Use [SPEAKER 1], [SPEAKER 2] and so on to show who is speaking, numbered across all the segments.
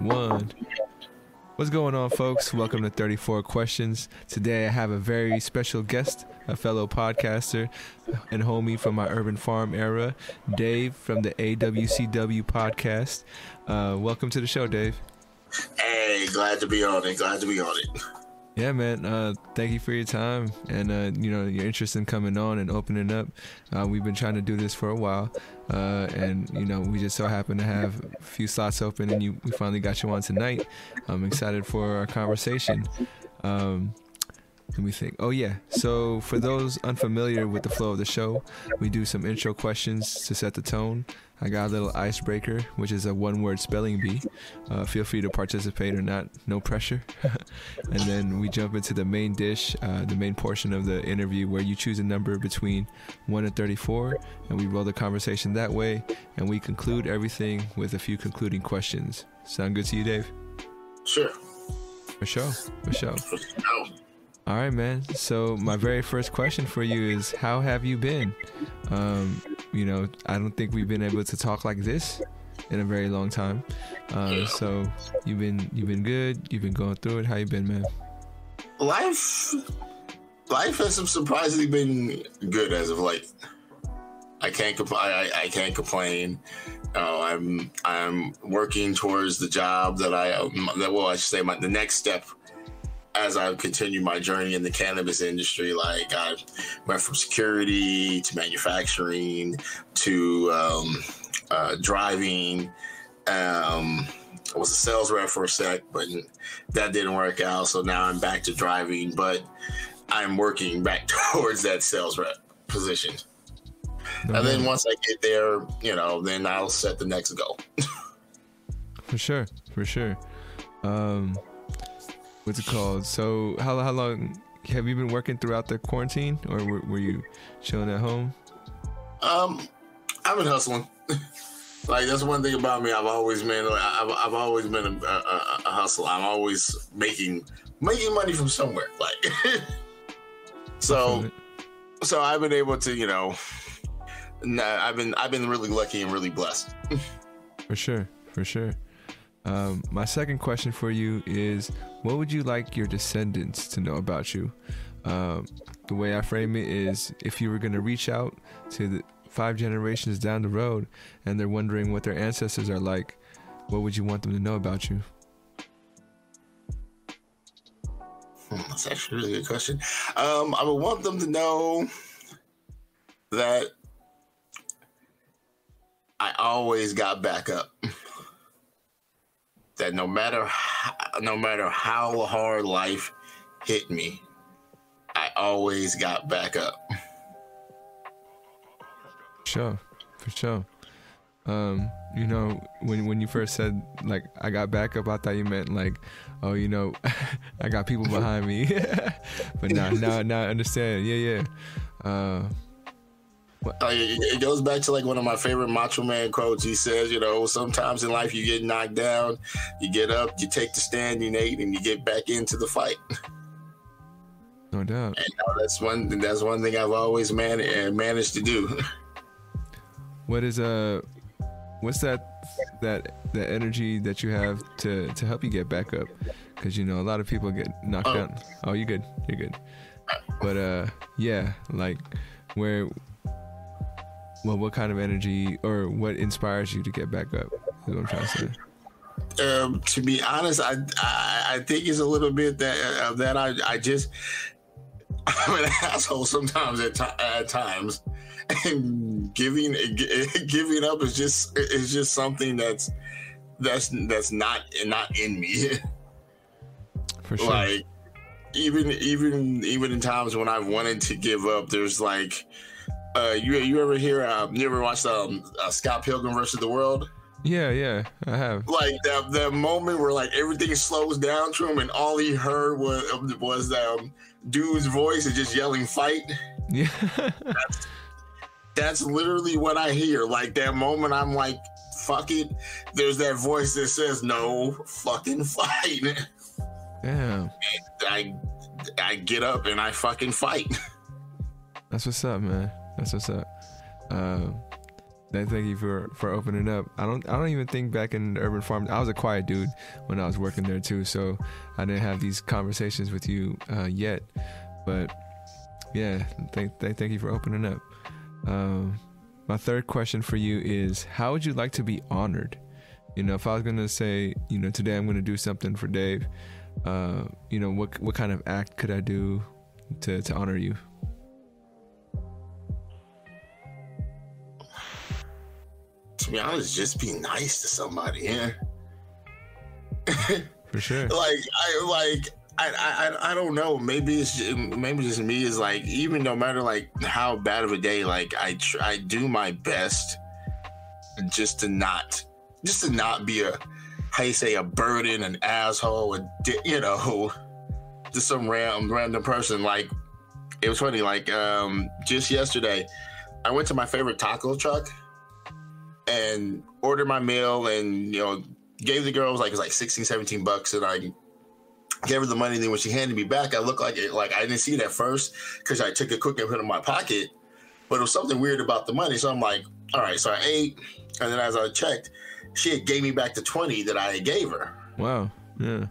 [SPEAKER 1] one. What's going on, folks? Welcome to 34 Questions. Today I have a very special guest, a fellow podcaster and homie from my urban farm era, Dave from the AWCW podcast. Uh, welcome to the show, Dave.
[SPEAKER 2] Hey, glad to be on it. Glad to be on it.
[SPEAKER 1] Yeah, man. Uh, thank you for your time and uh, you know your interest in coming on and opening up. Uh, we've been trying to do this for a while, uh, and you know we just so happen to have a few slots open, and you we finally got you on tonight. I'm excited for our conversation. Um, let me think. Oh yeah. So for those unfamiliar with the flow of the show, we do some intro questions to set the tone. I got a little icebreaker, which is a one-word spelling bee. Uh, feel free to participate or not, no pressure. and then we jump into the main dish, uh, the main portion of the interview, where you choose a number between one and thirty-four, and we roll the conversation that way. And we conclude everything with a few concluding questions. Sound good to you, Dave?
[SPEAKER 2] Sure.
[SPEAKER 1] For sure. For sure.
[SPEAKER 2] No.
[SPEAKER 1] All right, man. So my very first question for you is, how have you been? Um, you know, I don't think we've been able to talk like this in a very long time. Uh, so you've been you've been good. You've been going through it. How you been, man?
[SPEAKER 2] Life, life has surprisingly been good as of late. I can't compl- I, I can't complain. Uh, I'm I'm working towards the job that I that well I should say my the next step as I continue my journey in the cannabis industry. Like I went from security to manufacturing to um, uh, driving. Um, I was a sales rep for a sec, but that didn't work out. So now I'm back to driving, but I'm working back towards that sales rep position.
[SPEAKER 1] No,
[SPEAKER 2] and then once I get there, you know, then I'll set the next goal.
[SPEAKER 1] for sure, for sure. Um, what's it called? So how how long have you been working throughout the quarantine, or were, were you chilling at home?
[SPEAKER 2] Um, I've been hustling. like that's one thing about me. I've always been. Like, I've, I've always been a, a, a hustler. I'm always making making money from somewhere. Like so, so I've been able to, you know, nah, I've been I've been really lucky and really blessed.
[SPEAKER 1] For sure, for sure. Um, my second question for you is what would you like your descendants to know about you? Um, the way I frame it is if you were going to reach out to the five generations down the road and they're wondering what their ancestors are like, what would you want them to know about you?
[SPEAKER 2] That's actually a really good question. Um, I would want them to know that I always got back up. That no matter no matter how hard life hit me, I always got back up.
[SPEAKER 1] Sure, for sure. Um, you know, when when you first said like I got backup, I thought you meant like, oh, you know, I got people behind me. but now, now, now I understand. Yeah, yeah. Uh,
[SPEAKER 2] it it goes back to like one of my favorite Macho Man quotes. He says, you know, sometimes in life you get knocked down, you get up, you take the stand you need, and you get back into the fight.
[SPEAKER 1] no doubt.
[SPEAKER 2] And uh, that's one that's one thing I've always man- uh, managed to do.
[SPEAKER 1] What is uh, what's that that that energy that you have to to help you get back up? Because you know a lot of people get knocked
[SPEAKER 2] Oh.
[SPEAKER 1] down. Oh, you're good? You're good. But uh, yeah, like where. Well, what kind of energy or what inspires you to get back up? Is what I'm trying to say.
[SPEAKER 2] um, to be honest, I, I I think it's a little bit that uh, that I I just I'm an asshole sometimes at, ti at times, and giving gi- giving up is just is just something that's that's that's not not in me.
[SPEAKER 1] For sure.
[SPEAKER 2] like even even even in times when I've wanted to give up, there's like. Uh, you you ever hear um, you ever watched um, uh, Scott Pilgrim versus the World?
[SPEAKER 1] Yeah, yeah, I have.
[SPEAKER 2] like that that moment where like everything slows down to him and all he heard was was that um, dude's voice and just yelling fight
[SPEAKER 1] Yeah,
[SPEAKER 2] that's literally what i hear like that moment i'm like fuck it there's that voice that says no fucking fight
[SPEAKER 1] damn.
[SPEAKER 2] i i get up and i fucking fight
[SPEAKER 1] That's what's up, man. That's what's up. Um, Thank you for for opening up. I don't I don't even think back in urban farm. I was a quiet dude when I was working there too, so I didn't have these conversations with you uh, yet. But yeah, thank thank, thank you for opening up. Um, my third question for you is: How would you like to be honored? You know, if I was gonna say, you know, today I'm gonna do something for Dave, uh, you know, what what kind of act could I do to to honor you?
[SPEAKER 2] To be honest, just be nice to somebody. Yeah.
[SPEAKER 1] For sure.
[SPEAKER 2] like I like I, I I don't know. Maybe it's just, maybe just me is like even no matter like how bad of a day, like I tr- I do my best just to not just to not be a how you say a burden, an asshole, a di- you know, just some random random person. Like it was funny. Like um just yesterday, I went to my favorite taco truck and ordered my meal and you know gave the girls like it was like 16 17 bucks and i gave her the money and then when she handed me back i looked like it like i didn't see it at first because i took it quick and put it in my pocket but it was something weird about the money so i'm like all right so i ate and then as i checked she had gave me back the 20 that i gave her
[SPEAKER 1] wow yeah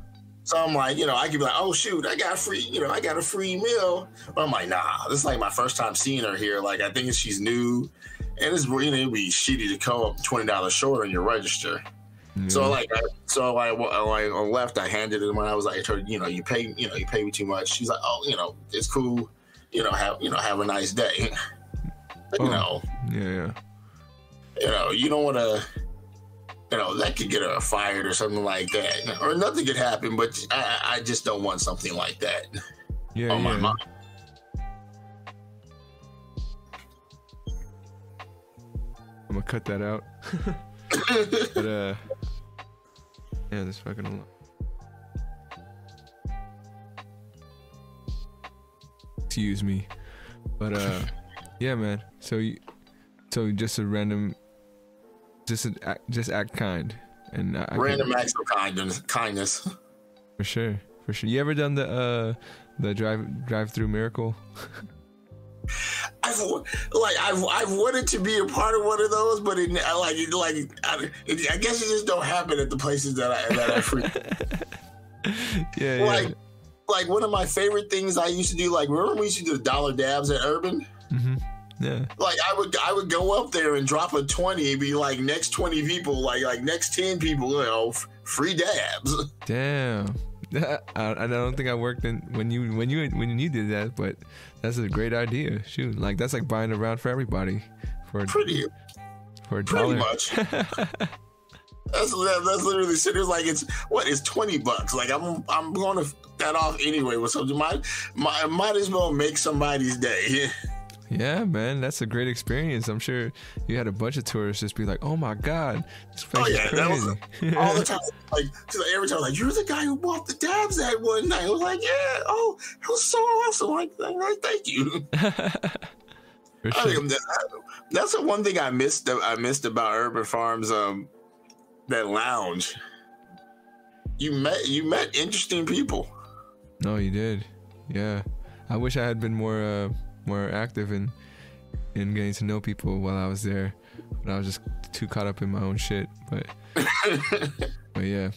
[SPEAKER 2] so I'm like, you know, I could be like, oh shoot, I got free, you know, I got a free meal. But I'm like, nah, this is like my first time seeing her here. Like, I think she's new and it's you know it'd be shitty to come up twenty dollars short on your register. So like, I, so I, I, I left. I handed it when I was like, you know, you pay, you know, you pay me too much. She's like, oh, you know, it's cool. You know, have you know, have a nice day. But,
[SPEAKER 1] oh,
[SPEAKER 2] you know,
[SPEAKER 1] yeah, yeah.
[SPEAKER 2] You know, you don't want to. You know, that could get her fired or something like that, or nothing could happen. But I, I just don't want something like that.
[SPEAKER 1] Yeah,
[SPEAKER 2] on
[SPEAKER 1] yeah.
[SPEAKER 2] my mind.
[SPEAKER 1] Gonna cut that out. but uh, yeah, this fucking. Alarm. Excuse me, but uh, yeah, man. So you, so just a random, just a, act- just act kind, and I
[SPEAKER 2] Random acts of kindness. Kindness.
[SPEAKER 1] for sure, for sure. You ever done the uh, the drive drive through miracle?
[SPEAKER 2] I've like I've I've wanted to be a part of one of those, but it I like it, like I, it, I guess it just don't happen at the places that I that I frequent.
[SPEAKER 1] yeah, yeah.
[SPEAKER 2] like like one of my favorite things I used to do. Like remember we used to do the dollar dabs at Urban.
[SPEAKER 1] hmm Yeah.
[SPEAKER 2] Like I would I would go up there and drop a twenty and be like next twenty people, like like next ten people, you know, free dabs.
[SPEAKER 1] Damn. I, I don't think I worked in when you when you when you did that, but that's a great idea. Shoot, like that's like buying around for everybody for
[SPEAKER 2] Pretty
[SPEAKER 1] for a
[SPEAKER 2] pretty
[SPEAKER 1] dollar.
[SPEAKER 2] much. That's that's literally shit. It's like it's what is twenty bucks. Like I'm I'm going to that off anyway with something. Might might might as well make somebody's day.
[SPEAKER 1] Yeah, man, that's a great experience. I'm sure you had a bunch of tourists just be like, "Oh my god, this place
[SPEAKER 2] Oh, yeah,
[SPEAKER 1] is
[SPEAKER 2] that was
[SPEAKER 1] crazy."
[SPEAKER 2] all the time. Like, like, every time, like you're the guy who bought the dabs that one night. I was like, yeah, oh, it was so awesome. Like, like, thank you.
[SPEAKER 1] sure.
[SPEAKER 2] that, that's the one thing I missed. I missed about Urban Farms. Um, that lounge. You met you met interesting people.
[SPEAKER 1] No, you did. Yeah, I wish I had been more uh, more active in in getting to know people while I was there, but I was just too caught up in my own shit. But but yeah,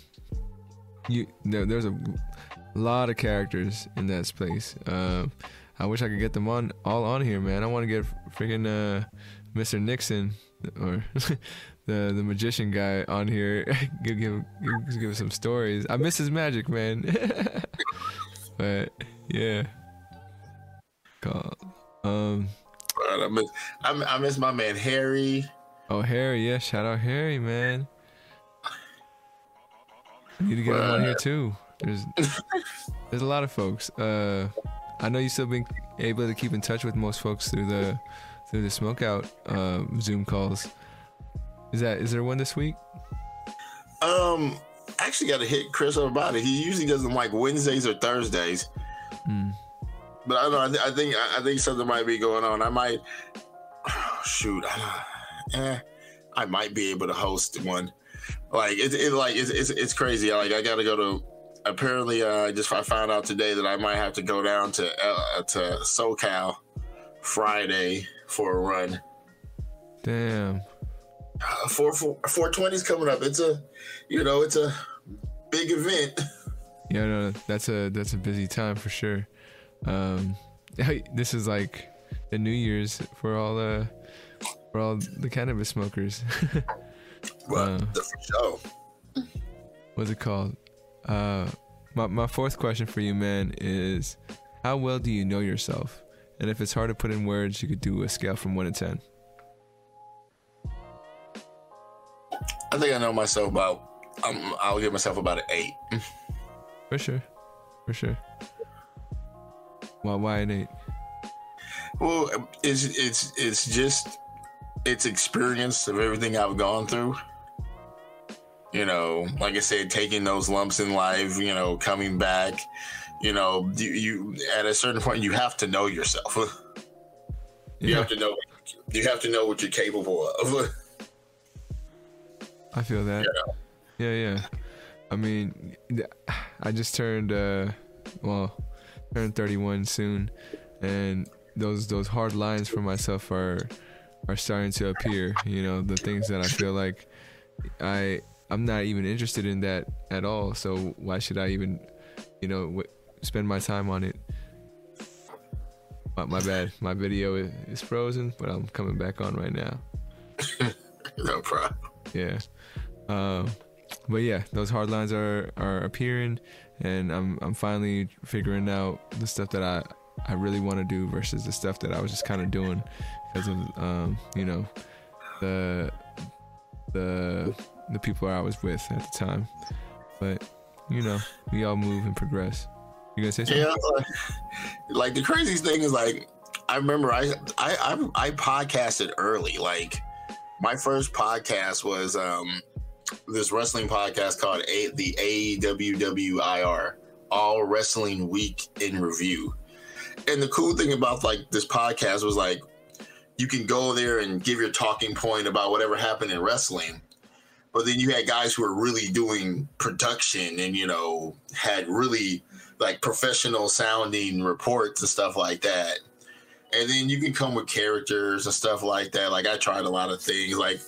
[SPEAKER 1] you there, there's a lot of characters in that space. Uh, I wish I could get them on all on here, man. I want to get freaking uh, Mr. Nixon or the the magician guy on here. give, give give give some stories. I miss his magic, man. but yeah, Call, um.
[SPEAKER 2] I miss I, I miss my man Harry.
[SPEAKER 1] Oh, Harry, yeah, shout out Harry, man. We need to get him on here too. There's there's a lot of folks. Uh, I know you still been able to keep in touch with most folks through the through the smokeout uh, Zoom calls. Is that is there one this week?
[SPEAKER 2] Um, I actually got to hit Chris up about it. He usually doesn't like Wednesdays or Thursdays.
[SPEAKER 1] Hmm.
[SPEAKER 2] But I don't know. I, th- I think I think something might be going on. I might shoot. I, eh, I might be able to host one. Like it's it, like it's, it's it's crazy. Like I got to go to. Apparently, uh, I just I found out today that I might have to go down to uh, to SoCal Friday for a run.
[SPEAKER 1] Damn.
[SPEAKER 2] Uh, four four four twenties coming up. It's a, you know, it's a big event.
[SPEAKER 1] Yeah, no, that's a that's a busy time for sure. Um, this is like the New Year's for all the for all the cannabis smokers.
[SPEAKER 2] well, uh, for sure.
[SPEAKER 1] What's it called? Uh, my my fourth question for you, man, is how well do you know yourself? And if it's hard to put in words, you could do a scale from one to ten.
[SPEAKER 2] I think I know myself about. Um, I'll give myself about an eight.
[SPEAKER 1] For sure, for sure. Why? Why an eight?
[SPEAKER 2] Well, it's it's it's just it's experience of everything I've gone through. You know, like I said, taking those lumps in life. You know, coming back. You know, you, you at a certain point you have to know yourself. you yeah. have to know. You have to know what you're capable of.
[SPEAKER 1] I feel that. Yeah, yeah. yeah. I mean, I just turned uh, well, turned 31 soon, and those those hard lines for myself are are starting to appear. You know, the things that I feel like I I'm not even interested in that at all. So why should I even, you know, w- spend my time on it? My, my bad. My video is frozen, but I'm coming back on right now.
[SPEAKER 2] no problem.
[SPEAKER 1] Yeah. Um, but yeah, those hard lines are are appearing, and I'm I'm finally figuring out the stuff that I I really want to do versus the stuff that I was just kind of doing because of um, you know the the the people I was with at the time. But you know, we all move and progress. You gonna say something?
[SPEAKER 2] Yeah, like, like the craziest thing is like I remember I I I, I podcasted early. Like my first podcast was um this wrestling podcast called A- the AWWIR, All Wrestling Week in Review. And the cool thing about like this podcast was like you can go there and give your talking point about whatever happened in wrestling. But then you had guys who were really doing production and you know had really like professional sounding reports and stuff like that. And then you can come with characters and stuff like that. Like I tried a lot of things. Like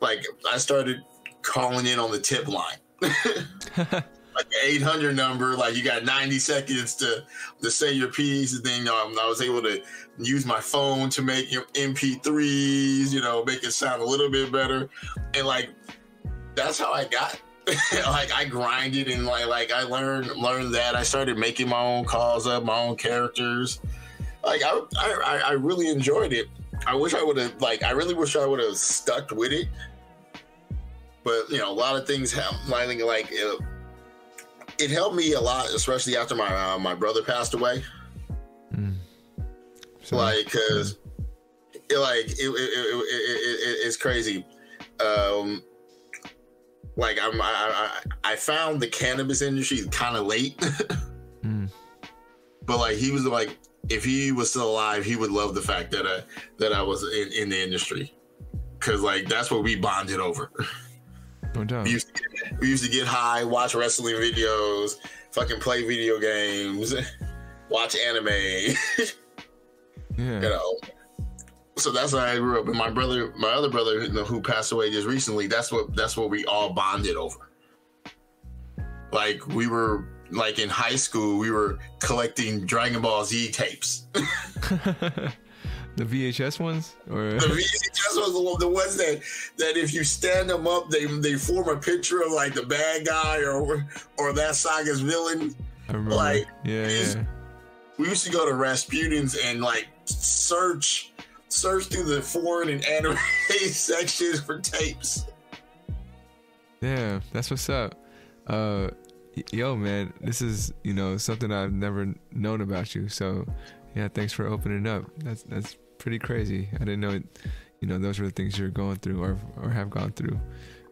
[SPEAKER 2] like I started calling in on the tip line. like the 800 number, like you got 90 seconds to to say your piece. And then um, I was able to use my phone to make your MP3s, you know, make it sound a little bit better. And like that's how I got. like I grinded and like like I learned learned that. I started making my own calls up, my own characters. Like I I, I really enjoyed it. I wish I would have like I really wish I would have stuck with it but you know, a lot of things have I think like it, it helped me a lot, especially after my uh, my brother passed away. Mm. So, like, cause it, like it, it, it's crazy. Um, like I'm, I, I, I found the cannabis industry kind of late, mm. but like he was like, if he was still alive, he would love the fact that I that I was in, in the industry, cause like that's what we bonded over.
[SPEAKER 1] No doubt.
[SPEAKER 2] We used, get, we used to get high, watch wrestling videos, fucking play video games, watch anime. yeah. You know. So that's how I grew up. And my brother, my other brother who passed away just recently, that's what that's what we all bonded over. Like we were like in high school, we were collecting Dragon Ball Z tapes.
[SPEAKER 1] The VHS ones, or
[SPEAKER 2] the VHS ones, the ones that that if you stand them up, they they form a picture of like the bad guy or or that saga's villain.
[SPEAKER 1] I remember. Like, yeah, we used,
[SPEAKER 2] yeah. We used to go to Rasputin's and like search search through the foreign and anime sections for tapes.
[SPEAKER 1] Yeah, that's what's up. Uh, yo, man, this is you know something I've never known about you. So yeah, thanks for opening up. That's that's pretty crazy. I didn't know, it, you know, those were the things you're going through or or have gone through.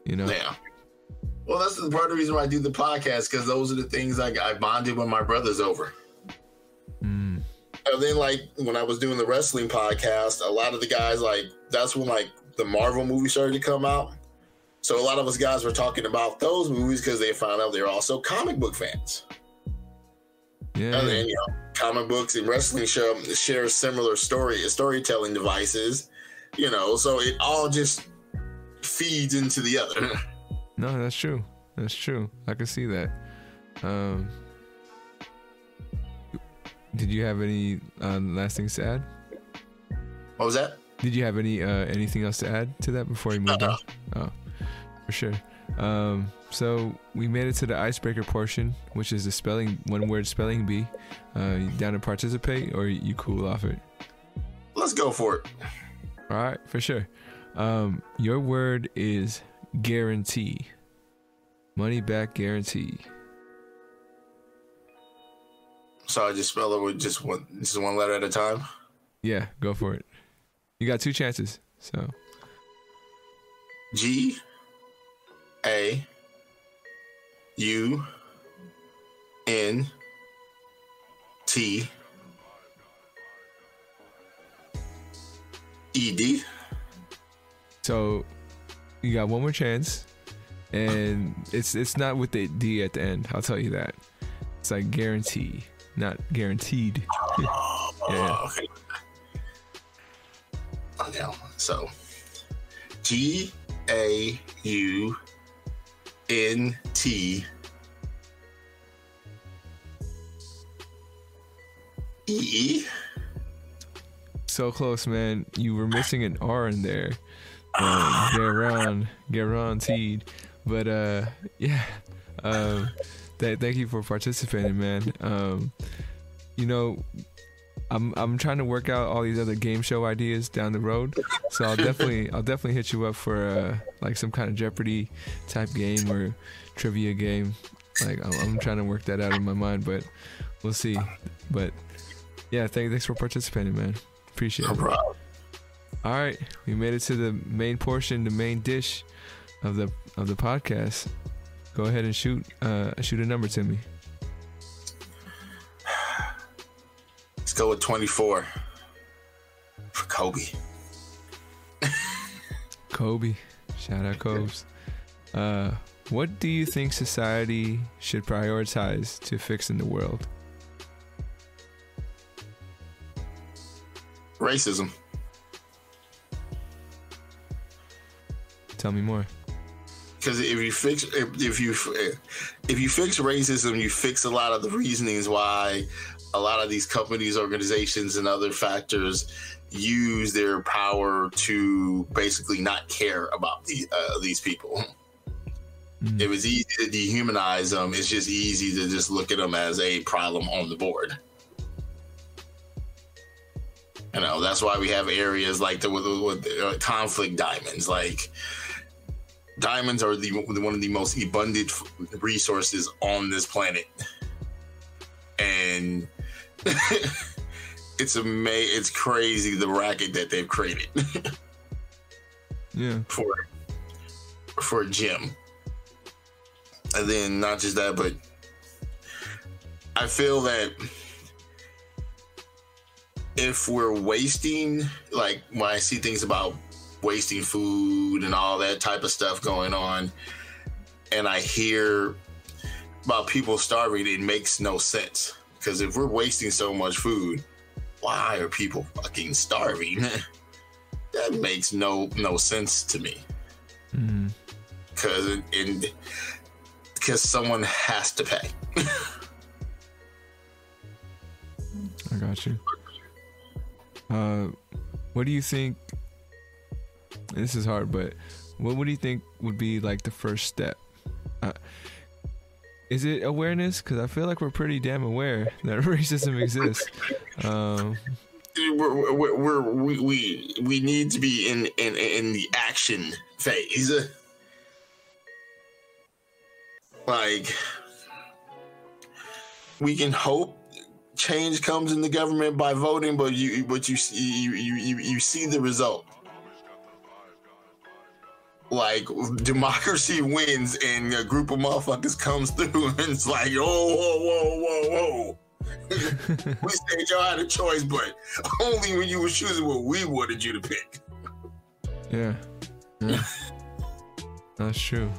[SPEAKER 1] You know.
[SPEAKER 2] Yeah. Well, that's the part of the reason why I do the podcast because those are the things I, I bonded with my brothers over. Mm. And then, like when I was doing the wrestling podcast, a lot of the guys like that's when like the Marvel movie started to come out. So a lot of us guys were talking about those movies because they found out they're also comic book fans.
[SPEAKER 1] Yeah.
[SPEAKER 2] And then, you know, comic books and wrestling show share similar story storytelling devices, you know, so it all just feeds into the other.
[SPEAKER 1] No, that's true. That's true. I can see that. Um, did you have any uh, last things to add?
[SPEAKER 2] What was that?
[SPEAKER 1] Did you have any uh, anything else to add to that before you moved on? Oh, for sure. Um, so we made it to the icebreaker portion, which is the spelling one word spelling bee. Uh, you down to participate or you cool off it?
[SPEAKER 2] Let's go for it.
[SPEAKER 1] All right, for sure. Um, your word is guarantee. Money back guarantee.
[SPEAKER 2] So I just spell it with just one, just one letter at a time.
[SPEAKER 1] Yeah, go for it. You got two chances. So
[SPEAKER 2] G A U N T E D.
[SPEAKER 1] so you got one more chance, and it's it's not with the D at the end. I'll tell you that. It's like guarantee, not guaranteed. yeah.
[SPEAKER 2] Oh, okay. Okay. So G A U N T E.
[SPEAKER 1] So close, man. You were missing an R in there. Guaran, guaranteed. But uh, yeah. Um, th- thank you for participating, man. Um, you know, I'm I'm trying to work out all these other game show ideas down the road. So I'll definitely I'll definitely hit you up for uh, like some kind of Jeopardy type game or trivia game. Like I'm, I'm trying to work that out in my mind, but we'll see. But yeah, thank, thanks for participating, man. Appreciate
[SPEAKER 2] No
[SPEAKER 1] it.
[SPEAKER 2] problem.
[SPEAKER 1] All right, we made it to the main portion, the main dish of the of the podcast. Go ahead and shoot uh, shoot a number to me.
[SPEAKER 2] Go with 24 for Kobe.
[SPEAKER 1] Kobe, shout out Cobes. Uh, what do you think society should prioritize to fix in the world?
[SPEAKER 2] Racism.
[SPEAKER 1] Tell me more.
[SPEAKER 2] because if you fix if, if you if you fix racism you fix a lot of the reasonings why a lot of these companies organizations and other factors use their power to basically not care about the, uh, these people.
[SPEAKER 1] Mm.
[SPEAKER 2] if it's easy to dehumanize them it's just easy to just look at them as a problem on the board. You know that's why we have areas like the with, with uh, conflict diamonds. Like diamonds are the one of the most abundant resources on this planet. And it's amazing. it's crazy the racket that they've created
[SPEAKER 1] Yeah.
[SPEAKER 2] for for a gym and then not just that but i feel that if we're wasting like when i see things about wasting food and all that type of stuff going on and i hear about people starving it makes no sense because if we're wasting so much food why are people fucking starving that makes no no sense to me because in because someone has to pay
[SPEAKER 1] I got you. Uh, what do you think? This is hard, but what would you think would be like the first step? Uh, is it awareness? Because I feel like we're pretty damn aware that racism exists. Um,
[SPEAKER 2] we're, we're, we're, we we we need to be in in in the action phase. Like we can hope change comes in the government by voting, but you but you you you, you see the result. Like democracy wins and a group of motherfuckers comes through and it's like, oh, whoa, whoa, whoa, whoa. we said y'all had a choice, but only when you were choosing what we wanted you to pick.
[SPEAKER 1] yeah, yeah, that's true.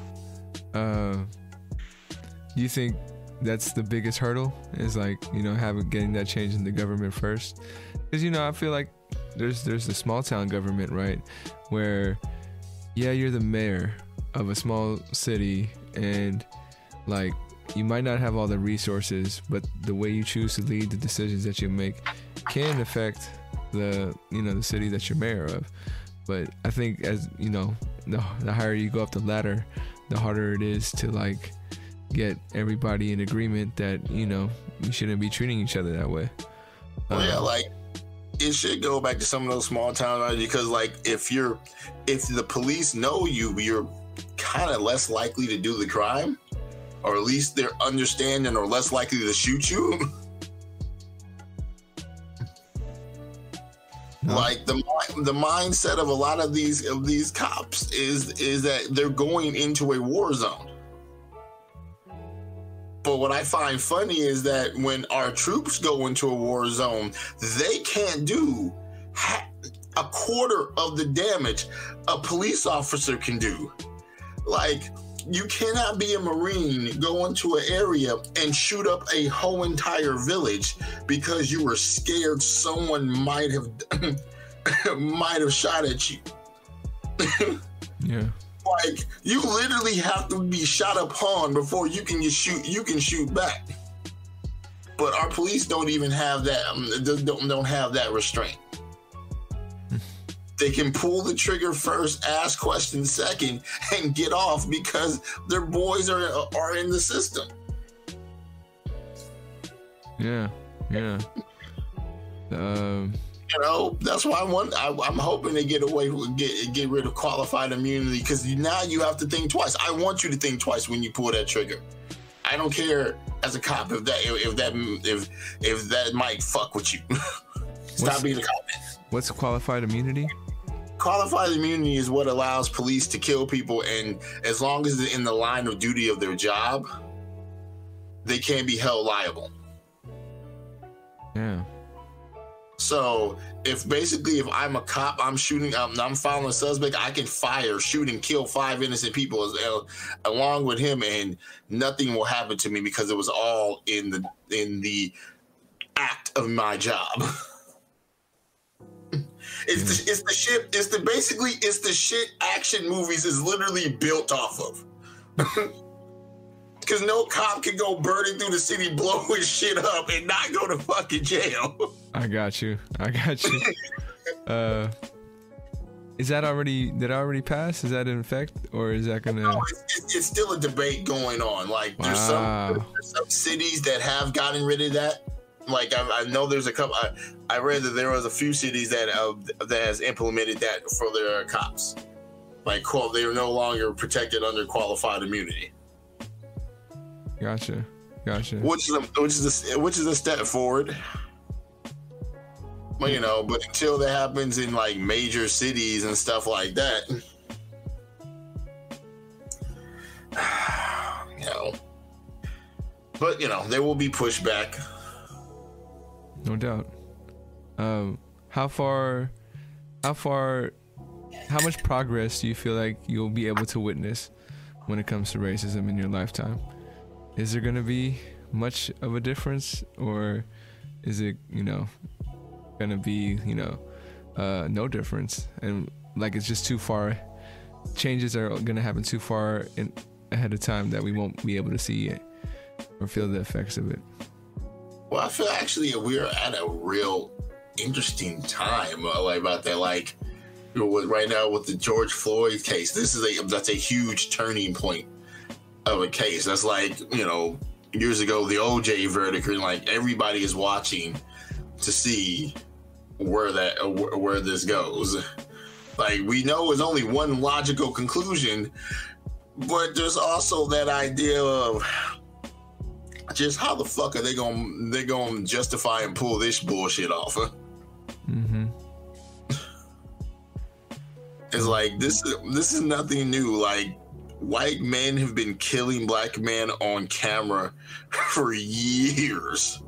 [SPEAKER 1] Uh, you think that's the biggest hurdle? Is like you know having getting that change in the government first? Because you know I feel like there's there's the small town government right where yeah, you're the mayor of a small city, and like you might not have all the resources, but the way you choose to lead, the decisions that you make, can affect the you know the city that you're mayor of. But I think as you know, the, the higher you go up the ladder, the harder it is to like get everybody in agreement that you know we shouldn't be treating each other that way.
[SPEAKER 2] Well, yeah, um, like it should go back to some of those small towns because, like, if you're if the police know you, you're kind of less likely to do the crime, or at least they're understanding or less likely to shoot you. No. Like the the mindset of a lot of these of these cops is is that they're going into a war zone. But what I find funny is that when our troops go into a war zone, they can't do a quarter of the damage a police officer can do. Like, you cannot be a Marine, go into an area and shoot up a whole entire village because you were scared someone might have might have shot at you.
[SPEAKER 1] yeah
[SPEAKER 2] like you literally have to be shot upon before you can shoot. You can shoot back. But our police don't even have that. Um, don't don't have that restraint. they can pull the trigger first, ask questions second, and get off because their boys are are in the system.
[SPEAKER 1] Yeah, yeah. Um
[SPEAKER 2] you know, that's why I want. I, am hoping to get away get get rid of qualified immunity because now you have to think twice. I want you to think twice when you pull that trigger. I don't care as a cop if that if that if if that might fuck with you. Stop what's, being a cop.
[SPEAKER 1] What's qualified immunity?
[SPEAKER 2] Qualified immunity is what allows police to kill people, and as long as they're in the line of duty of their job, they can't be held liable.
[SPEAKER 1] Yeah.
[SPEAKER 2] So if basically if I'm a cop, I'm shooting, um, I'm following a suspect, I can fire, shoot, and kill five innocent people as, uh, along with him, and nothing will happen to me because it was all in the in the act of my job. it's the it's the shit. It's the basically it's the shit action movies is literally built off of. Because no cop can go burning through the city, blowing shit up, and not go to fucking jail.
[SPEAKER 1] I got you. I got you. uh, is that already did I already pass? Is that in effect, or is that gonna? No,
[SPEAKER 2] it's, it's still a debate going on. Like there's some there's some cities that have gotten rid of that. Like I, I know there's a couple. I, I, read that there was a few cities that uh, that has implemented that for their cops. Like, quote, they are no longer protected under qualified immunity.
[SPEAKER 1] Gotcha. Gotcha.
[SPEAKER 2] Which is a, which is a, which is a step forward. Well, you know, but until that happens in like major cities and stuff like that, you know. But you know, there will be pushback.
[SPEAKER 1] No doubt. Um, how far, how far, how much progress do you feel like you'll be able to witness when it comes to racism in your lifetime? Is there to be much of a difference? Or is it you know to be you know uh, no difference? And like it's just too far. Changes are to happen too far in, ahead of time that we won't be able to see it or feel the effects of it.
[SPEAKER 2] Well i feel actually we're at a real interesting time uh, like about that like right now with the george floyd case this is a that's a huge turning point of a case. That's like, you know, years ago, the OJ verdict, and like everybody is watching to see where that where this goes. Like we know it's only one logical conclusion, but there's also that idea of just how the fuck are they gonna they gonna justify and pull this bullshit off?
[SPEAKER 1] Mm-hmm.
[SPEAKER 2] It's like this this is nothing new. Like white men have been killing black men on camera for years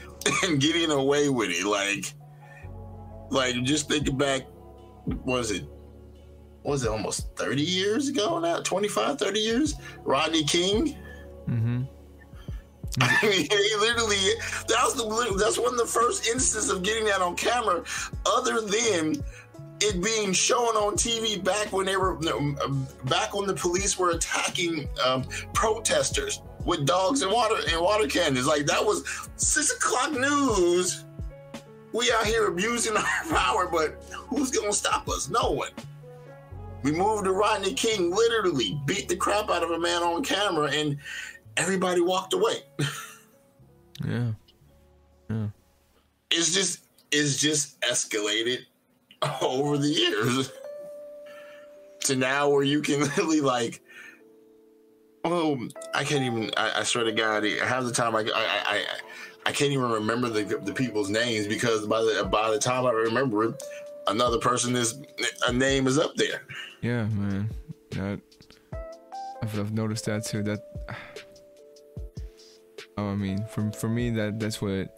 [SPEAKER 2] and getting away with it. Like, like just thinking back, was it was it almost 30 years ago now 25 30 years rodney king
[SPEAKER 1] mm-hmm.
[SPEAKER 2] I mean, he literally that was the that's one of the first instances of getting that on camera, other than it being shown on TV back when they were back when the police were attacking um, protesters with dogs and water and water cannons. Like that was six o'clock news. We out here abusing our power, but who's gonna stop us? No one. We moved to Rodney King, literally beat the crap out of a man on camera, and everybody walked away.
[SPEAKER 1] yeah. Yeah.
[SPEAKER 2] It's just it's just escalated over the years. To now where you can literally like oh i can't even i, I swear to god half the time i i i, I can't even remember the, the people's names because by the by the time i remember it another person is a name is up there.
[SPEAKER 1] Yeah man. That i've, I've noticed that too. That oh, i mean for, for me that that's what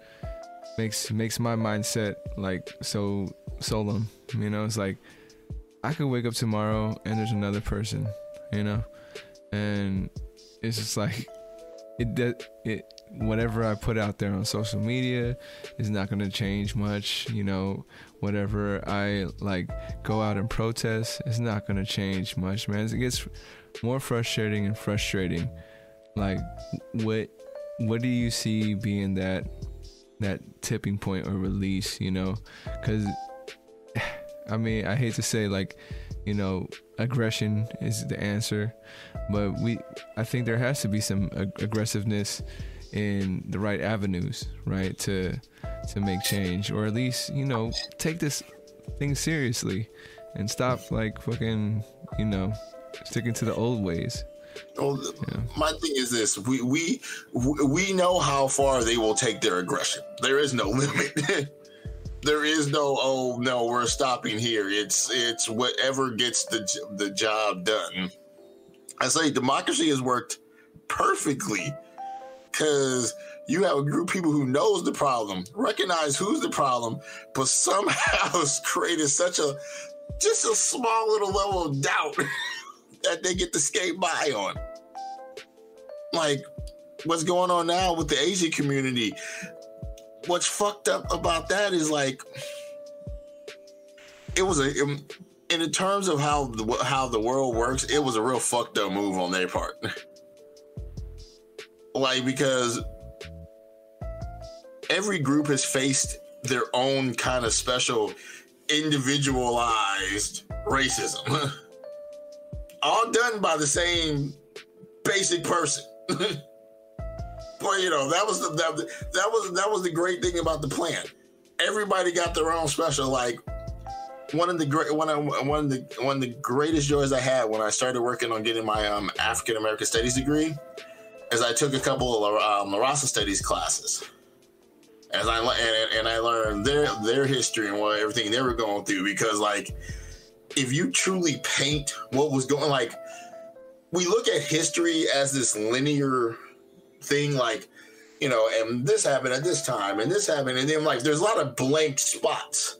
[SPEAKER 1] makes makes my mindset like so solemn. You know, it's like I could wake up tomorrow and there's another person. You know, and it's just like it it whatever I put out there on social media is not going to change much. You know, whatever I like go out and protest is not going to change much, man. It gets more frustrating and frustrating. Like, what what do you see being that that tipping point or release? You know, because I mean, I hate to say like, you know, aggression is the answer, but we I think there has to be some ag- aggressiveness in the right avenues, right, to to make change or at least, you know, take this thing seriously and stop like fucking, you know, sticking to the old ways.
[SPEAKER 2] Well, yeah. my thing is this: we we we know how far they will take their aggression. There is no limit there is no oh no we're stopping here. It's it's whatever gets the the job done. I say democracy has worked perfectly because you have a group of people who knows the problem recognize who's the problem but somehow has created such a just a small little level of doubt that they get to skate by on. Like what's going on now with the asian community what's fucked up about that is like it was a in, in terms of how the how the world works, it was a real fucked up move on their part. like because every group has faced their own kind of special individualized racism. All done by the same basic person. But you know that was the that, that was that was the great thing about the plan. Everybody got their own special. Like one of the great one of one of the one of the greatest joys I had when I started working on getting my um, African American Studies degree is I took a couple of um, La Raza Studies classes. As I and, and I learned their their history and what everything they were going through because like if you truly paint what was going like we look at history as this linear thing like you know and this happened at this time and this happened and then like there's a lot of blank spots.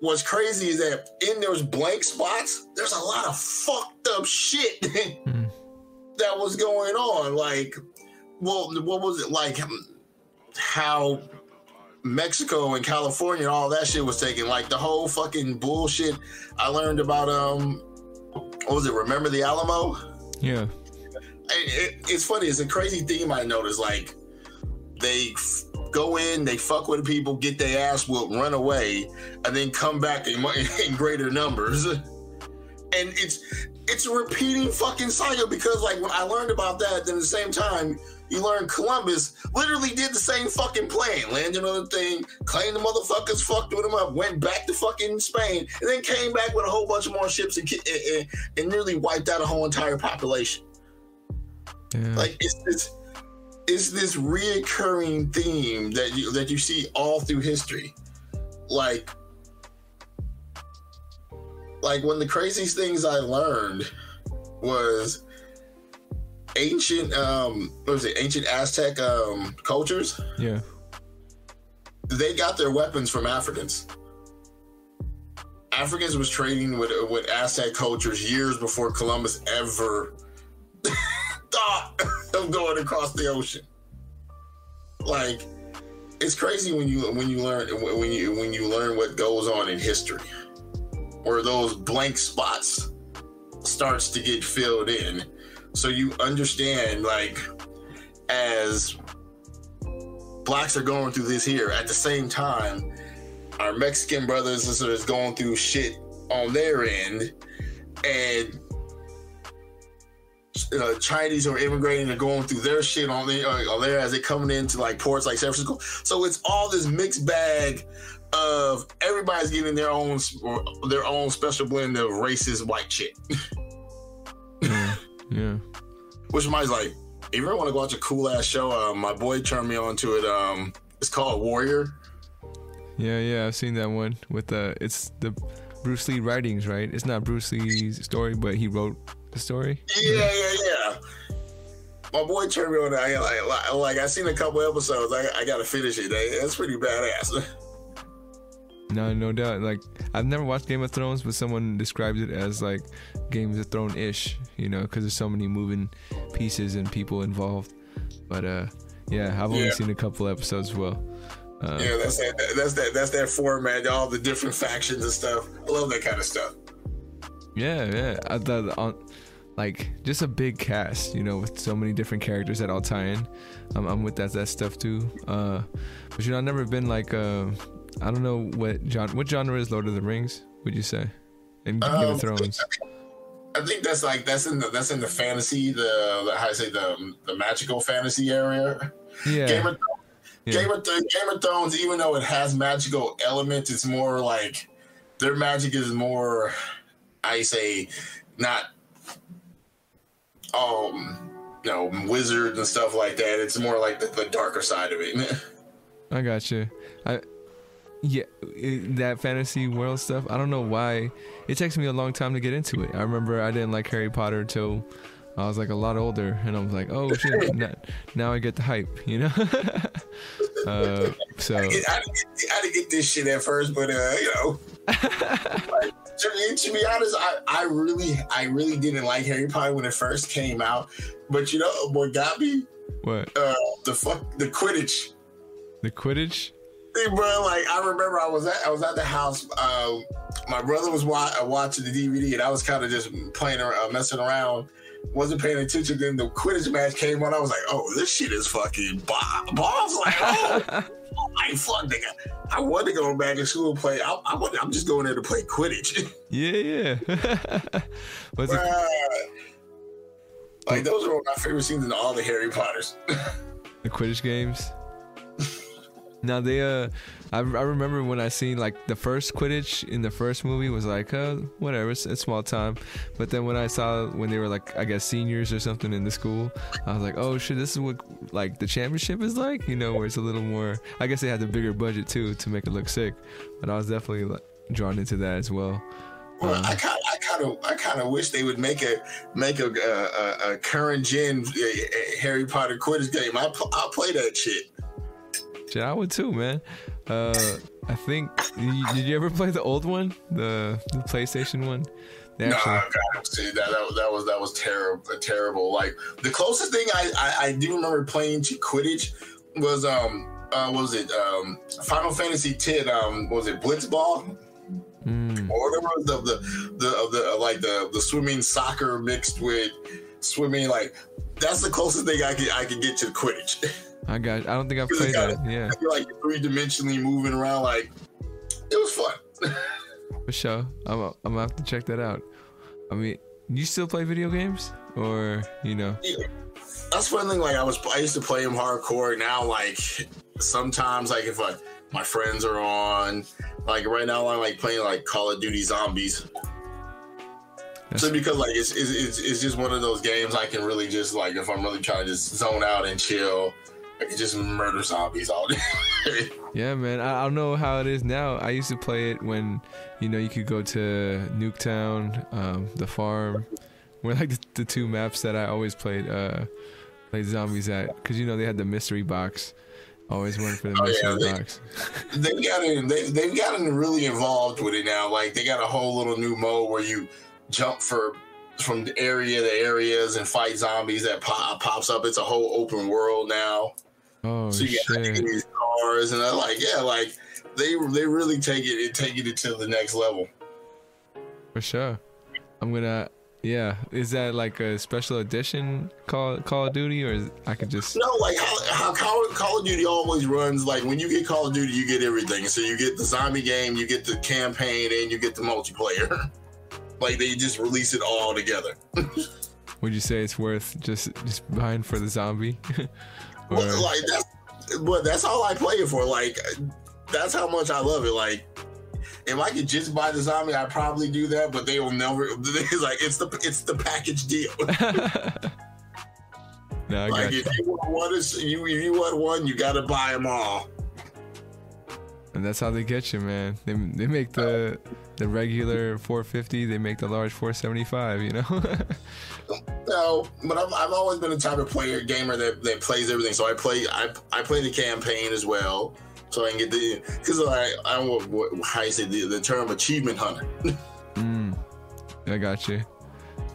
[SPEAKER 2] What's crazy is that in those blank spots there's a lot of fucked up shit mm. that was going on. Like well what was it like how Mexico and California and all that shit was taken. Like the whole fucking bullshit I learned about um what was it remember the Alamo?
[SPEAKER 1] Yeah
[SPEAKER 2] it, it's funny. It's a crazy theme I noticed. Like they f- go in, they fuck with people, get their ass whooped, run away, and then come back in, in greater numbers. And it's it's a repeating fucking cycle because like when I learned about that, then at the same time you learn Columbus literally did the same fucking plan, landed on the thing, claimed the motherfuckers fucked with them up, went back to fucking Spain, and then came back with a whole bunch more ships and, and, and nearly wiped out a whole entire population. Yeah. Like it's this it's this reoccurring theme that you that you see all through history. Like like one of the craziest things I learned was ancient um what was it ancient Aztec um cultures.
[SPEAKER 1] Yeah.
[SPEAKER 2] They got their weapons from Africans. Africans was trading with with Aztec cultures years before Columbus ever going across the ocean. Like, it's crazy when you when you learn when you when you learn what goes on in history. where those blank spots starts to get filled in. So you understand, like, as blacks are going through this here, at the same time, our Mexican brothers and sisters going through shit on their end, and uh, Chinese are immigrating and going through their shit on there, uh, on there as they coming into like ports like San Francisco. So it's all this mixed bag of everybody's getting their own their own special blend of racist white shit.
[SPEAKER 1] yeah, yeah.
[SPEAKER 2] Which reminds like, if you ever want to go watch a cool ass show, uh, my boy turned me on to it. Um, it's called Warrior.
[SPEAKER 1] Yeah, yeah, I've seen that one with the. It's the Bruce Lee writings, right? It's not Bruce Lee's story, but he wrote the story.
[SPEAKER 2] Yeah, yeah, yeah. My boy turned me on. I like, like I seen a couple episodes. I, I got to finish it. That's pretty badass.
[SPEAKER 1] No, no doubt. Like I've never watched Game of Thrones, but someone describes it as like Game of Thrones ish. You know, because there's so many moving pieces and people involved. But uh, yeah, I've only yeah. seen a couple episodes. Well.
[SPEAKER 2] Uh, yeah, that's that. That's that. That's that format. All the different factions and stuff. I love that kind of stuff.
[SPEAKER 1] Yeah, yeah. I thought on like just a big cast, you know, with so many different characters that all tie in. Um, I'm with that that stuff too. Uh, but you know, I've never been like uh, I don't know what genre. What genre is Lord of the Rings? Would you say? And Game um, of Thrones.
[SPEAKER 2] I think that's like that's in the that's in the fantasy the, the how I say the the magical fantasy area.
[SPEAKER 1] Yeah. Game of,
[SPEAKER 2] yeah. Game of Game of Thrones, even though it has magical elements, it's more like their magic is more I say not um you know wizards and stuff like that. It's more like the, the darker side of it.
[SPEAKER 1] I got you. I yeah, it, that fantasy world stuff. I don't know why. It takes me a long time to get into it. I remember I didn't like Harry Potter until I was like a lot older, and I was like, oh shit, now, now I get the hype, you know. uh, so I,
[SPEAKER 2] didn't, I didn't get this shit at first, but uh, you know. to, to, be honest, I, I really, I really didn't like Harry Potter when it first came out. But you know what got me?
[SPEAKER 1] What?
[SPEAKER 2] Uh, the fuck, the Quidditch.
[SPEAKER 1] The Quidditch.
[SPEAKER 2] Hey, bro, like I remember, I was at I was at the house. Uh, my brother was wa- uh, watching the DVD, and I was kind of just playing around, uh, messing around. Wasn't paying attention. Then the Quidditch match came on. I was like, "Oh, this shit is fucking bomb!" Was like, "Oh, oh my fuck, nigga!" I want to go back to school and play. I, I am just going there to play Quidditch.
[SPEAKER 1] Yeah, yeah. What's
[SPEAKER 2] it? Like those are my favorite scenes in all the Harry Potters.
[SPEAKER 1] the Quidditch games. Now they uh, I, I remember when I seen like the first Quidditch in the first movie was like uh whatever it's, it's small time, but then when I saw when they were like I guess seniors or something in the school, I was like oh shit this is what like the championship is like you know where it's a little more I guess they had the bigger budget too to make it look sick, but I was definitely like, drawn into that as well.
[SPEAKER 2] Well, um, I kind, I kind of, I kind of wish they would make a, make a, a, a current gen Harry Potter Quidditch game. I, I'll play that shit.
[SPEAKER 1] Shit, I would too, man. Uh, I think. Did you ever play the old one, the the PlayStation one?
[SPEAKER 2] no, actually... God, see, that, that, that was that was terrible, terrible. Like the closest thing I, I, I do remember playing to Quidditch was um uh, was it um Final Fantasy Ten um was it Blitzball
[SPEAKER 1] mm.
[SPEAKER 2] or whatever the the the, the like the the swimming soccer mixed with swimming like that's the closest thing I could I could get to Quidditch.
[SPEAKER 1] I got. I don't think I've played that. Yeah.
[SPEAKER 2] You're like three dimensionally moving around. Like it was fun.
[SPEAKER 1] For sure. I'm. I'm gonna have to check that out. I mean, you still play video games, or you know?
[SPEAKER 2] Yeah. That's one thing. Like I was. I used to play them hardcore. Now, like sometimes, like if like my friends are on, like right now, I'm like playing like Call of Duty Zombies. That's so because like it's, it's it's just one of those games I can really just like if I'm really trying to just zone out and chill I could just murder zombies all day.
[SPEAKER 1] yeah, man. I, I, don't know how it is now. I used to play it when, you know, you could go to Nuketown, um, the farm. Were like the, the, two maps that I always played, uh, played zombies at, because you know they had the mystery box. Always went for the oh, mystery yeah, they, box.
[SPEAKER 2] they've gotten they, they've gotten really involved with it now. Like they got a whole little new mode where you jump for from the area to areas and fight zombies that pop, pops up. It's a whole open world now.
[SPEAKER 1] Oh, so you got
[SPEAKER 2] these cars, and I'm like, yeah, like they they really take it and take it to the next level.
[SPEAKER 1] For sure. I'm gonna. Yeah, is that like a special edition Call Call of Duty, or is, I could just
[SPEAKER 2] No, like how, how Call, Call of Duty always runs. Like when you get Call of Duty, you get everything. So you get the zombie game, you get the campaign, and you get the multiplayer. like they just release it all together.
[SPEAKER 1] would you say it's worth just just buying for the zombie?
[SPEAKER 2] Well, like that's, but that's all I play it for. Like that's how much I love it. Like if I could just buy the zombie, I'd probably do that. But they will never. It's like it's the it's the package deal.
[SPEAKER 1] no, I
[SPEAKER 2] like
[SPEAKER 1] you.
[SPEAKER 2] if you want one, you if you want one, you got to buy them all.
[SPEAKER 1] And that's how they get you, man. They they make the the regular 450, they make the large 475. You know.
[SPEAKER 2] No, but I've, I've always been the type of player gamer that, that plays everything. So I play I I play the campaign as well, so I can get the because I I don't know what, how you say the, the term achievement hunter.
[SPEAKER 1] mm, I got you.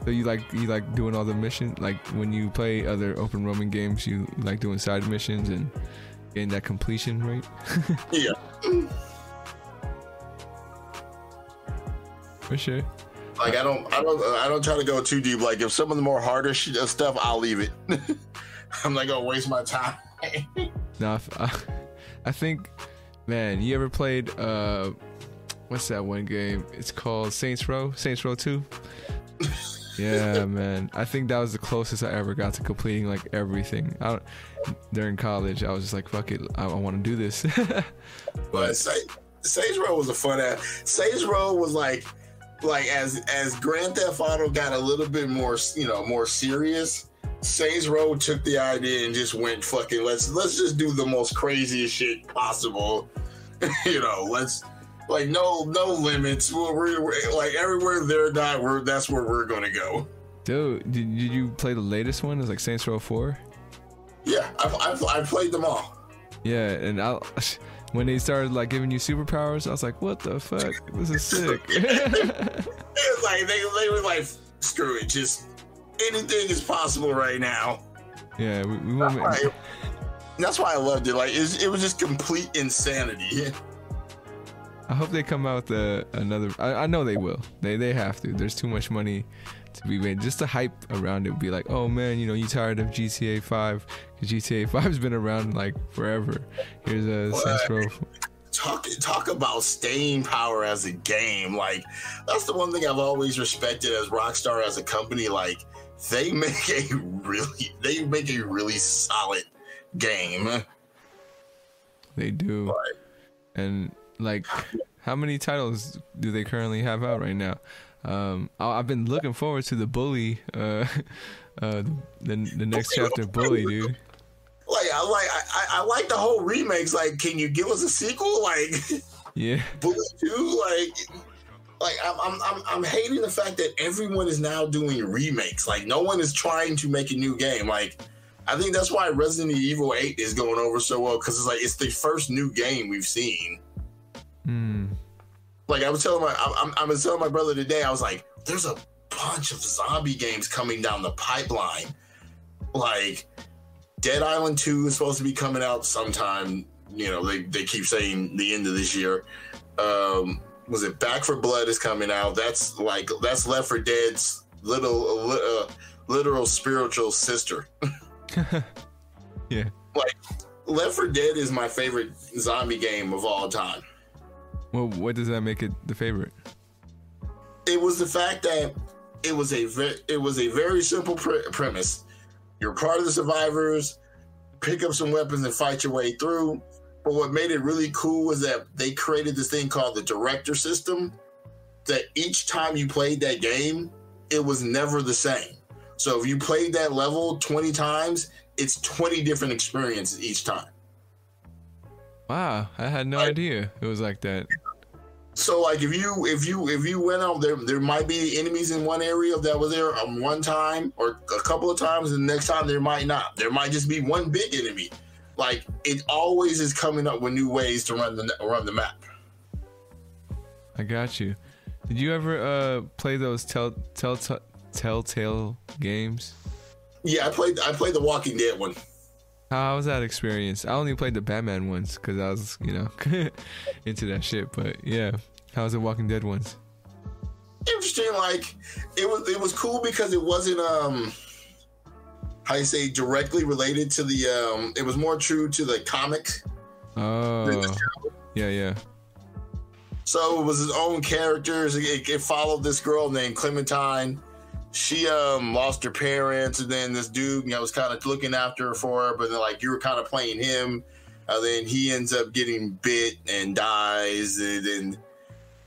[SPEAKER 1] So you like you like doing all the missions? Like when you play other open roaming games, you like doing side missions and getting that completion rate.
[SPEAKER 2] yeah,
[SPEAKER 1] For sure.
[SPEAKER 2] like I don't I don't I don't try to go too deep. Like if some of the more harder sh- stuff, I'll leave it. I'm not gonna waste my time.
[SPEAKER 1] Now, if, uh, I think, man, you ever played uh, what's that one game? It's called Saints Row. Saints Row Two. Yeah, man. I think that was the closest I ever got to completing like everything. I don't, during college, I was just like, "Fuck it, I, I want to do this."
[SPEAKER 2] But Sa- Saints Row was a fun ass. Saints Row was like, like as as Grand Theft Auto got a little bit more, you know, more serious. Saints Row took the idea and just went fucking. Let's let's just do the most craziest shit possible. you know, let's like no no limits. We're, we're, like everywhere they're not. We're that's where we're gonna go.
[SPEAKER 1] Dude, did, did you play the latest one? It's like Saints Row Four.
[SPEAKER 2] Yeah, I've, I've, I've played them all.
[SPEAKER 1] Yeah, and I, when they started like giving you superpowers, I was like, "What the fuck? This is sick."
[SPEAKER 2] It's like they they were like, screw it, just anything is possible right now.
[SPEAKER 1] yeah, we, we.
[SPEAKER 2] Right. That's why I loved it. Like it's, it was just complete insanity.
[SPEAKER 1] I hope they come out with a, another. I, I know they will. They they have to. There's too much money to be made. Just the hype around it would be like, oh man, you know, you tired of GTA 5? Because GTA 5's been around like forever. Here's a Saints Row.
[SPEAKER 2] Talk talk about staying power as a game. Like that's the one thing I've always respected as Rockstar as a company. Like they make a really they make a really solid game.
[SPEAKER 1] They do.
[SPEAKER 2] Like,
[SPEAKER 1] And like, how many titles do they currently have out right now? Um, I, I've been looking forward to the Bully, uh, uh, the the next chapter, Bully, dude.
[SPEAKER 2] like I like I, I- I like the whole remakes. Like, can you give us a sequel? Like
[SPEAKER 1] Yeah,
[SPEAKER 2] Bully Two? Like like I'm, I'm I'm I'm hating the fact that everyone is now doing remakes. Like no one is trying to make a new game. Like I think that's why Resident Evil 8 is going over so well because it's like it's the first new game we've seen.
[SPEAKER 1] Hmm.
[SPEAKER 2] Like I was telling my I'm, I was telling my brother today, I was like, there's a bunch of zombie games coming down the pipeline. Like Dead Island 2 is supposed to be coming out sometime. You know, they, they keep saying the end of this year. Um, was it Back 4 Blood is coming out? That's like that's Left 4 Dead's little uh, literal spiritual sister.
[SPEAKER 1] yeah.
[SPEAKER 2] Like Left 4 Dead is my favorite zombie game of all time.
[SPEAKER 1] Well, what does that make it the favorite?
[SPEAKER 2] it was the fact that it was a ve- it was a very simple pre- premise. You're part of the survivors. Pick up some weapons and fight your way through. But what made it really cool was that they created this thing called the director system. That each time you played that game, it was never the same. So if you played that level 20 times, it's 20 different experiences each time.
[SPEAKER 1] Wow, I had no idea it was like that.
[SPEAKER 2] So like if you if you if you went out there there might be enemies in one area that was there um, one time or a couple of times and the next time there might not. There might just be one big enemy. Like it always is coming up with new ways to run the run the map.
[SPEAKER 1] I got you. Did you ever uh play those tell tell telltale games?
[SPEAKER 2] Yeah, I played I played the Walking Dead one.
[SPEAKER 1] How was that experience? I only played the Batman ones because I was, you know, into that shit. But yeah, how was the Walking Dead ones?
[SPEAKER 2] Interesting. Like it was it was cool because it wasn't um how you say directly related to the um it was more true to the comic.
[SPEAKER 1] Oh. Yeah, yeah.
[SPEAKER 2] So it was his own characters. It, it followed this girl named Clementine. She um lost her parents, and then this dude, you know, was kind of looking after her for her. But then, like, you were kind of playing him, and then he ends up getting bit and dies, and then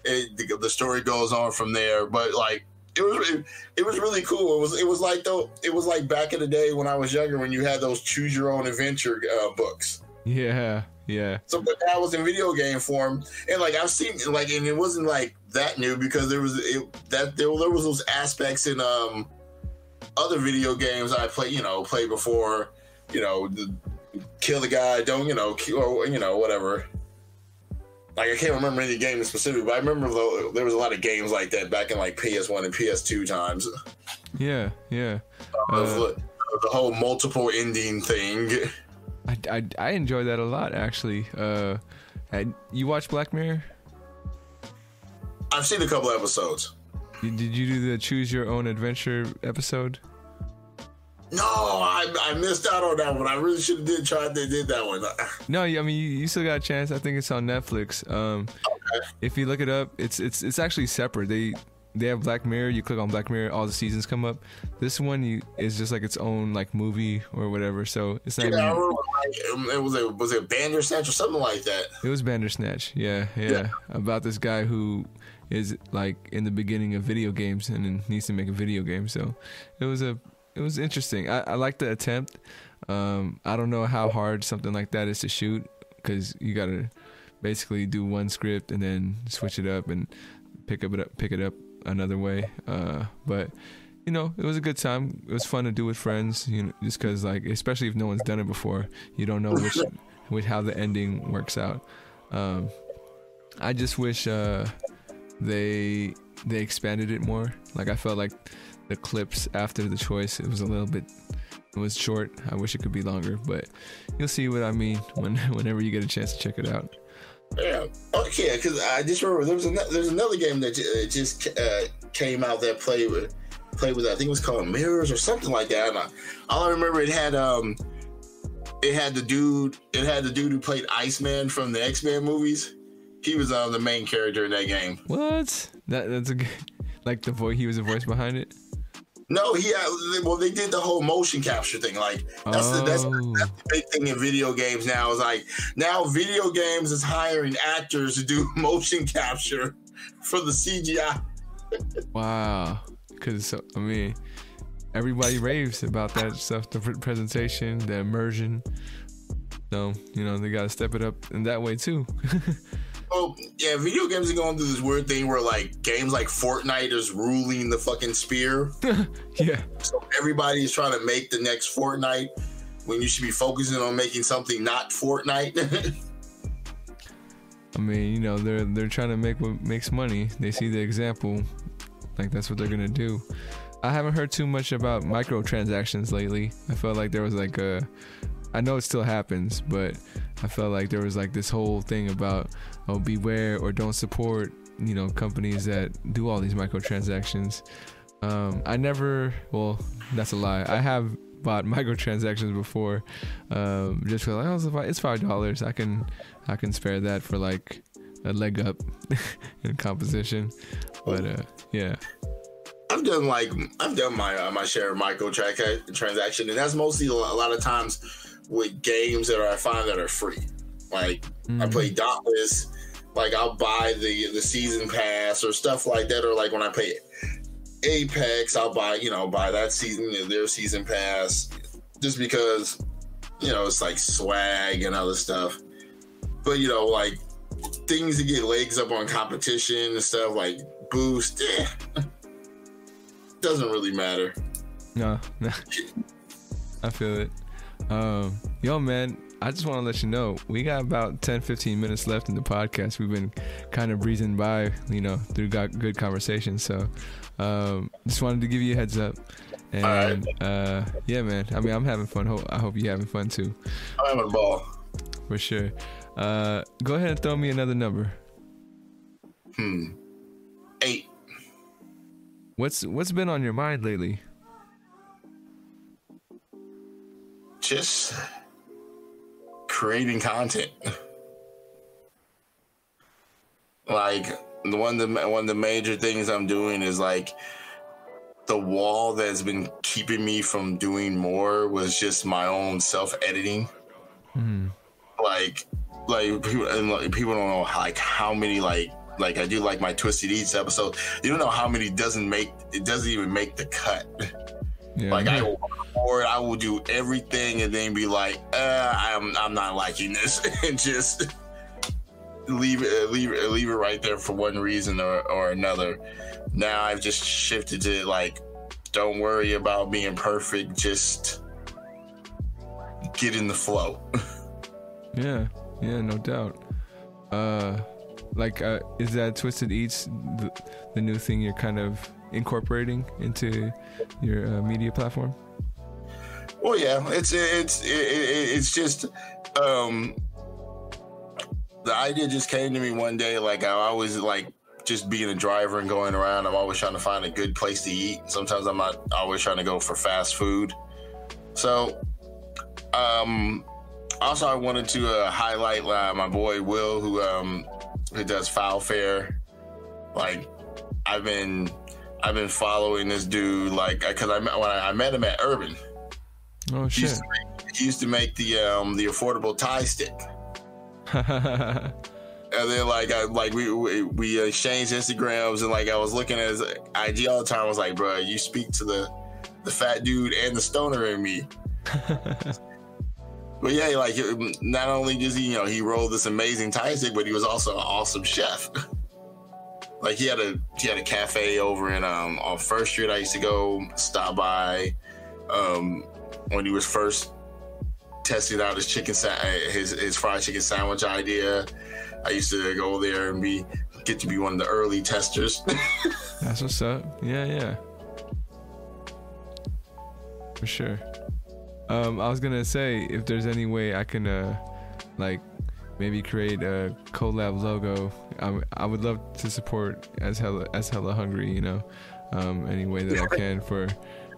[SPEAKER 2] it, the, the story goes on from there. But like, it was it, it was really cool. It was it was like though it was like back in the day when I was younger when you had those choose your own adventure uh, books.
[SPEAKER 1] Yeah, yeah.
[SPEAKER 2] So, but that was in video game form, and like I've seen, like, and it wasn't like that new because there was it, that there, there was those aspects in um other video games I play, you know, play before, you know, the, kill the guy, don't you know, kill, or you know, whatever. Like I can't remember any game specific, but I remember though there was a lot of games like that back in like PS1 and PS2 times.
[SPEAKER 1] Yeah, yeah.
[SPEAKER 2] Uh,
[SPEAKER 1] Uh,
[SPEAKER 2] the, the whole multiple ending thing.
[SPEAKER 1] I, I, I enjoy that a lot actually. Uh, I, you watch Black Mirror?
[SPEAKER 2] I've seen a couple episodes.
[SPEAKER 1] Did did you do the choose your own adventure episode?
[SPEAKER 2] No, I, I missed out on that one. I really should have did try. They did that one.
[SPEAKER 1] No, I mean you, you still got a chance. I think it's on Netflix. Um,
[SPEAKER 2] Okay.
[SPEAKER 1] if you look it up, it's it's it's actually separate. They they have Black Mirror. You click on Black Mirror, all the seasons come up. This one you, is just like its own like movie or whatever. So it's not.
[SPEAKER 2] Yeah, I
[SPEAKER 1] even,
[SPEAKER 2] remember, like, it was a was it Bandersnatch or something like that.
[SPEAKER 1] it was Bandersnatch. Yeah, yeah,
[SPEAKER 2] Yeah.
[SPEAKER 1] About this guy who is like in the beginning of video games and needs to make a video game. So it was a it was interesting. I, I like the attempt. Um, I don't know how hard something like that is to shoot because you gotta basically do one script and then switch it up and pick up it up pick it up another way. Uh, but you know, it was a good time. It was fun to do with friends. You know, just because like especially if no one's done it before, you don't know which which how the ending works out. Um, I just wish uh, they they expanded it more. Like I felt like the clips after the choice, it was a little bit it was short. I wish it could be longer, but you'll see what I mean when whenever you get a chance to check it out.
[SPEAKER 2] Yeah. Okay, because I just remember there was an, there's another game that uh, just uh, came out that played with played with I think it was called Mirrors or something like that. And I, all I remember it had um it had the dude it had the dude who played Iceman from the X Men movies. He was um, the main character in that game.
[SPEAKER 1] What? That that's a good, like the voice. He was the voice behind it.
[SPEAKER 2] No, he had, well they did the whole motion capture thing. Like that's the, that's,
[SPEAKER 1] Oh.
[SPEAKER 2] that's the big thing in video games now. Is like now video games is hiring actors to do motion capture for the CGI.
[SPEAKER 1] Wow. Because I mean, everybody raves about that stuff. The presentation, the immersion. So you know they gotta step it up in that way too.
[SPEAKER 2] Well, yeah, video games are going through this weird thing where like games like Fortnite is ruling the fucking sphere.
[SPEAKER 1] yeah.
[SPEAKER 2] So everybody is trying to make the next Fortnite when you should be focusing on making something not Fortnite.
[SPEAKER 1] I mean, you know, they're they're trying to make what makes money. They see the example, like that's what they're gonna do. I haven't heard too much about microtransactions lately. I felt like there was like a, I know it still happens, but I felt like there was like this whole thing about oh beware or don't support you know companies that do all these microtransactions. Um, I never, well, that's a lie. I have bought microtransactions before, um, just for like oh, it's fi- it's five dollars. I can I can spare that for like a leg up in composition. But uh, yeah,
[SPEAKER 2] I've done like I've done my uh, my share of micro transaction, and that's mostly a lot of times with games that are, I find that are free. Like I
[SPEAKER 1] Mhm.
[SPEAKER 2] play Dauntless, like I'll buy the the season pass or stuff like that, or like when I play Apex, I'll buy you know buy that season their season pass just because you know it's like swag and other stuff. But you know like things to get legs up on competition and stuff like boost, eh, doesn't really matter.
[SPEAKER 1] no, no. I feel it. Um, yo, man, I just want to let you know we got about 10, 15 minutes left in the podcast. We've been kind of breezing by, you know, through got good conversation. So, um, just wanted to give you a heads up. And uh, yeah, man. I mean, I'm having fun. I hope you're having fun too,
[SPEAKER 2] I'm having a ball.
[SPEAKER 1] for sure. Uh, go ahead and throw me another number.
[SPEAKER 2] Hmm. Eight.
[SPEAKER 1] What's what's been on your mind lately?
[SPEAKER 2] Just creating content. Like the one of the one of the major things I'm doing is like the wall that's been keeping me from doing more was just my own self editing. Mm. Like, like people and like, people don't know like how many like like I do like my Twisted Eats episode. You don't know how many doesn't make it doesn't even make the cut. Yeah, like I will record, I will do everything and then be like, uh, I'm I'm not liking this and just leave it leave it leave it right there for one reason or, or another. Now I've just shifted to like, don't worry about being perfect, just get in the flow.
[SPEAKER 1] yeah, yeah, no doubt. Uh like uh, is that Twisted Eats the, the new thing you're kind of incorporating into your uh, media platform?
[SPEAKER 2] Well, yeah, it's it's it's just um the idea just came to me one day. Like I always like just being a driver and going around. I'm always trying to find a good place to eat. Sometimes I'm not always trying to go for fast food. So, um, also I wanted to uh, highlight uh, my boy Will, who um who does Foul Fair. Like I've been I've been following this dude like because I met when I, I, met him at Urban.
[SPEAKER 1] Oh shit!
[SPEAKER 2] He used, make, used to make the um the affordable Thai stick. and then like I like we we, we exchanged Instagrams and like I was looking at his IG all the time. I was like, bro, you speak to the the fat dude and the stoner in me. but yeah, like not only does he you know he rolled this amazing Thai stick, but he was also an awesome chef. like he had a he had a cafe over in um on First Street. I used to go stop by um when he was first testing out his chicken sa- his his fried chicken sandwich idea. I used to go there and be get to be one of the early testers.
[SPEAKER 1] That's what's up. Yeah, yeah. For sure. Um, I was gonna say if there's any way I can uh like maybe create a collab logo. I, I would love to support as hella as hella hungry, you know, um, any way that I can for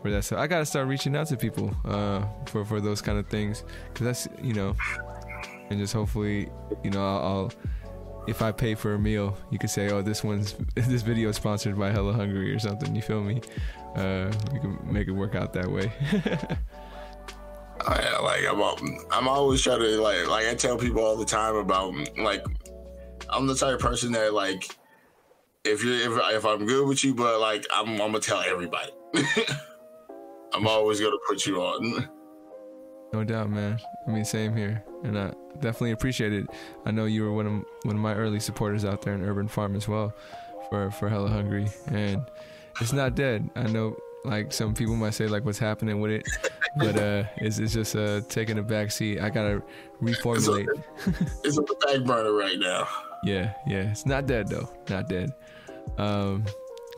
[SPEAKER 1] for that So I gotta start reaching out to people uh, for for those kind of things because that's you know, and just hopefully you know I'll, I'll, if I pay for a meal, you could say, oh, this one's this video is sponsored by Hella Hungry or something. You feel me? Uh, we can make it work out that way.
[SPEAKER 2] I, like I'm, I'm always trying to like, like I tell people all the time about like, I'm the type of person that like, if you're if, if I'm good with you, but like I'm, I'm gonna tell everybody. I'm always gonna put you on.
[SPEAKER 1] No doubt, man. I mean, same here, and I definitely appreciate it. I know you were one of one of my early supporters out there in Urban Farm as well, for for Hella Hungry, and it's not dead. I know, like some people might say, like what's happening with it, but uh, it's it's just uh taking a back seat. I gotta reformulate.
[SPEAKER 2] It's on the back burner right now.
[SPEAKER 1] Yeah, yeah. It's not dead though. Not dead. Um,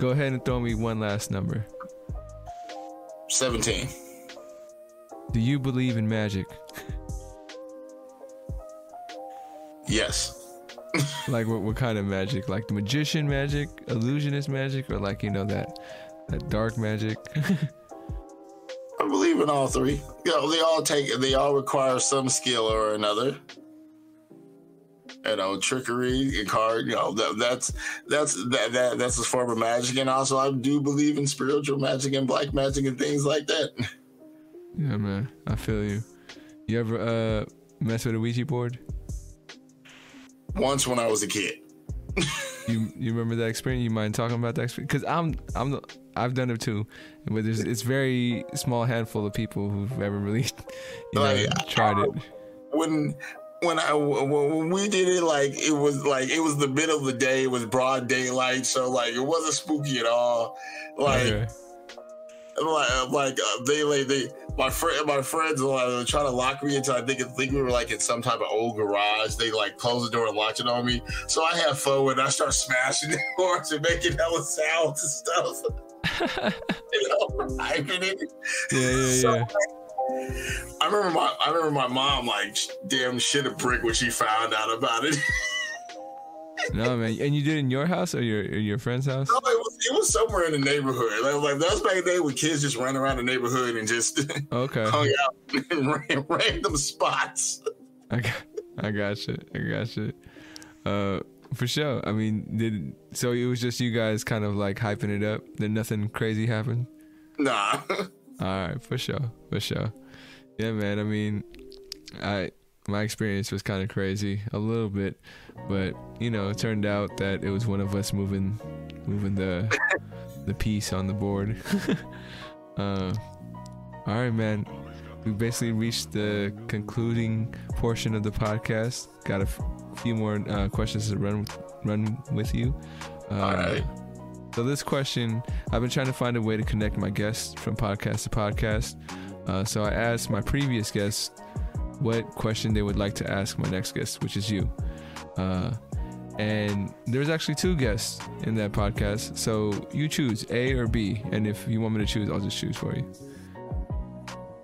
[SPEAKER 1] go ahead and throw me one last number.
[SPEAKER 2] 17.
[SPEAKER 1] Do you believe in magic?
[SPEAKER 2] yes.
[SPEAKER 1] like what, what kind of magic? Like the magician magic, illusionist magic, or like you know that that dark magic?
[SPEAKER 2] In all three. You know, they all take they all require some skill or another you know, trickery and card. You know, that, that's that's that, that that's a form of magic, and also I do believe in spiritual magic and black magic and things like that.
[SPEAKER 1] Yeah, man, I feel you. You ever uh mess with a Ouija board?
[SPEAKER 2] Once when I was a kid.
[SPEAKER 1] you you remember that experience? You mind talking about that experience? Because I'm I'm the, I've done it too, but there's it's very small handful of people who've ever really you know, tried it.
[SPEAKER 2] When when I when we did it, like it was like it was the middle of the day. It was broad daylight, so like it wasn't spooky at all. Like, okay. like, like uh, they like they my friend my friends were like, trying to lock me into. I think I think we were like in some type of old garage. They like closed the door and locked it on me. So I have fun when I start smashing the doors and making hella sounds and stuff. You know, hyping it.
[SPEAKER 1] Yeah, yeah, so, yeah.
[SPEAKER 2] I remember my I remember my mom like damn shit a brick when she found out about it.
[SPEAKER 1] no man, and you did it in your house or your your friend's house?
[SPEAKER 2] No, it was it was somewhere in the neighborhood. Like, like that was back in the day when kids just ran around the neighborhood and just
[SPEAKER 1] Okay.
[SPEAKER 2] hung out in random spots.
[SPEAKER 1] I got, I got you. I got you. Uh, for sure. I mean, did so it was just you guys kind of like hyping it up. Then nothing crazy happened.
[SPEAKER 2] Nah.
[SPEAKER 1] All right, for sure, for sure. Yeah, man. I mean, I my experience was kind of crazy, a little bit, but you know, it turned out that it was one of us moving, moving the the piece on the board. uh, all right, man. We basically reached the concluding portion of the podcast. Got a few more uh, questions to run run with you. Uh,
[SPEAKER 2] All right.
[SPEAKER 1] So this question, I've been trying to find a way to connect my guests from podcast to podcast. Uh, so I asked my previous guests what question they would like to ask my next guest, which is you. Uh, and there's actually two guests in that podcast. So you choose A or B. And if you want me to choose, I'll just choose for you.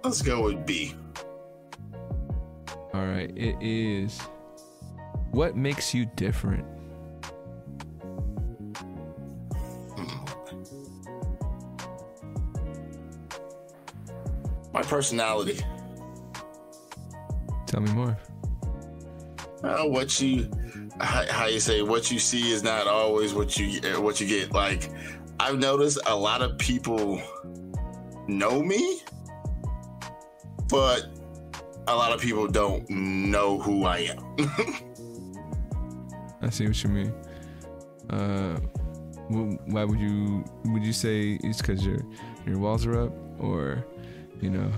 [SPEAKER 2] Let's go with B.
[SPEAKER 1] All right. It is what makes you different?
[SPEAKER 2] My personality.
[SPEAKER 1] Tell me more.
[SPEAKER 2] Uh, what you, how, how you say, what you see is not always what you what you get. Like, I've noticed a lot of people know me, but a lot of people don't know who I am.
[SPEAKER 1] I see what you mean. Uh, why would you would you say it's because your your walls are up, or you know?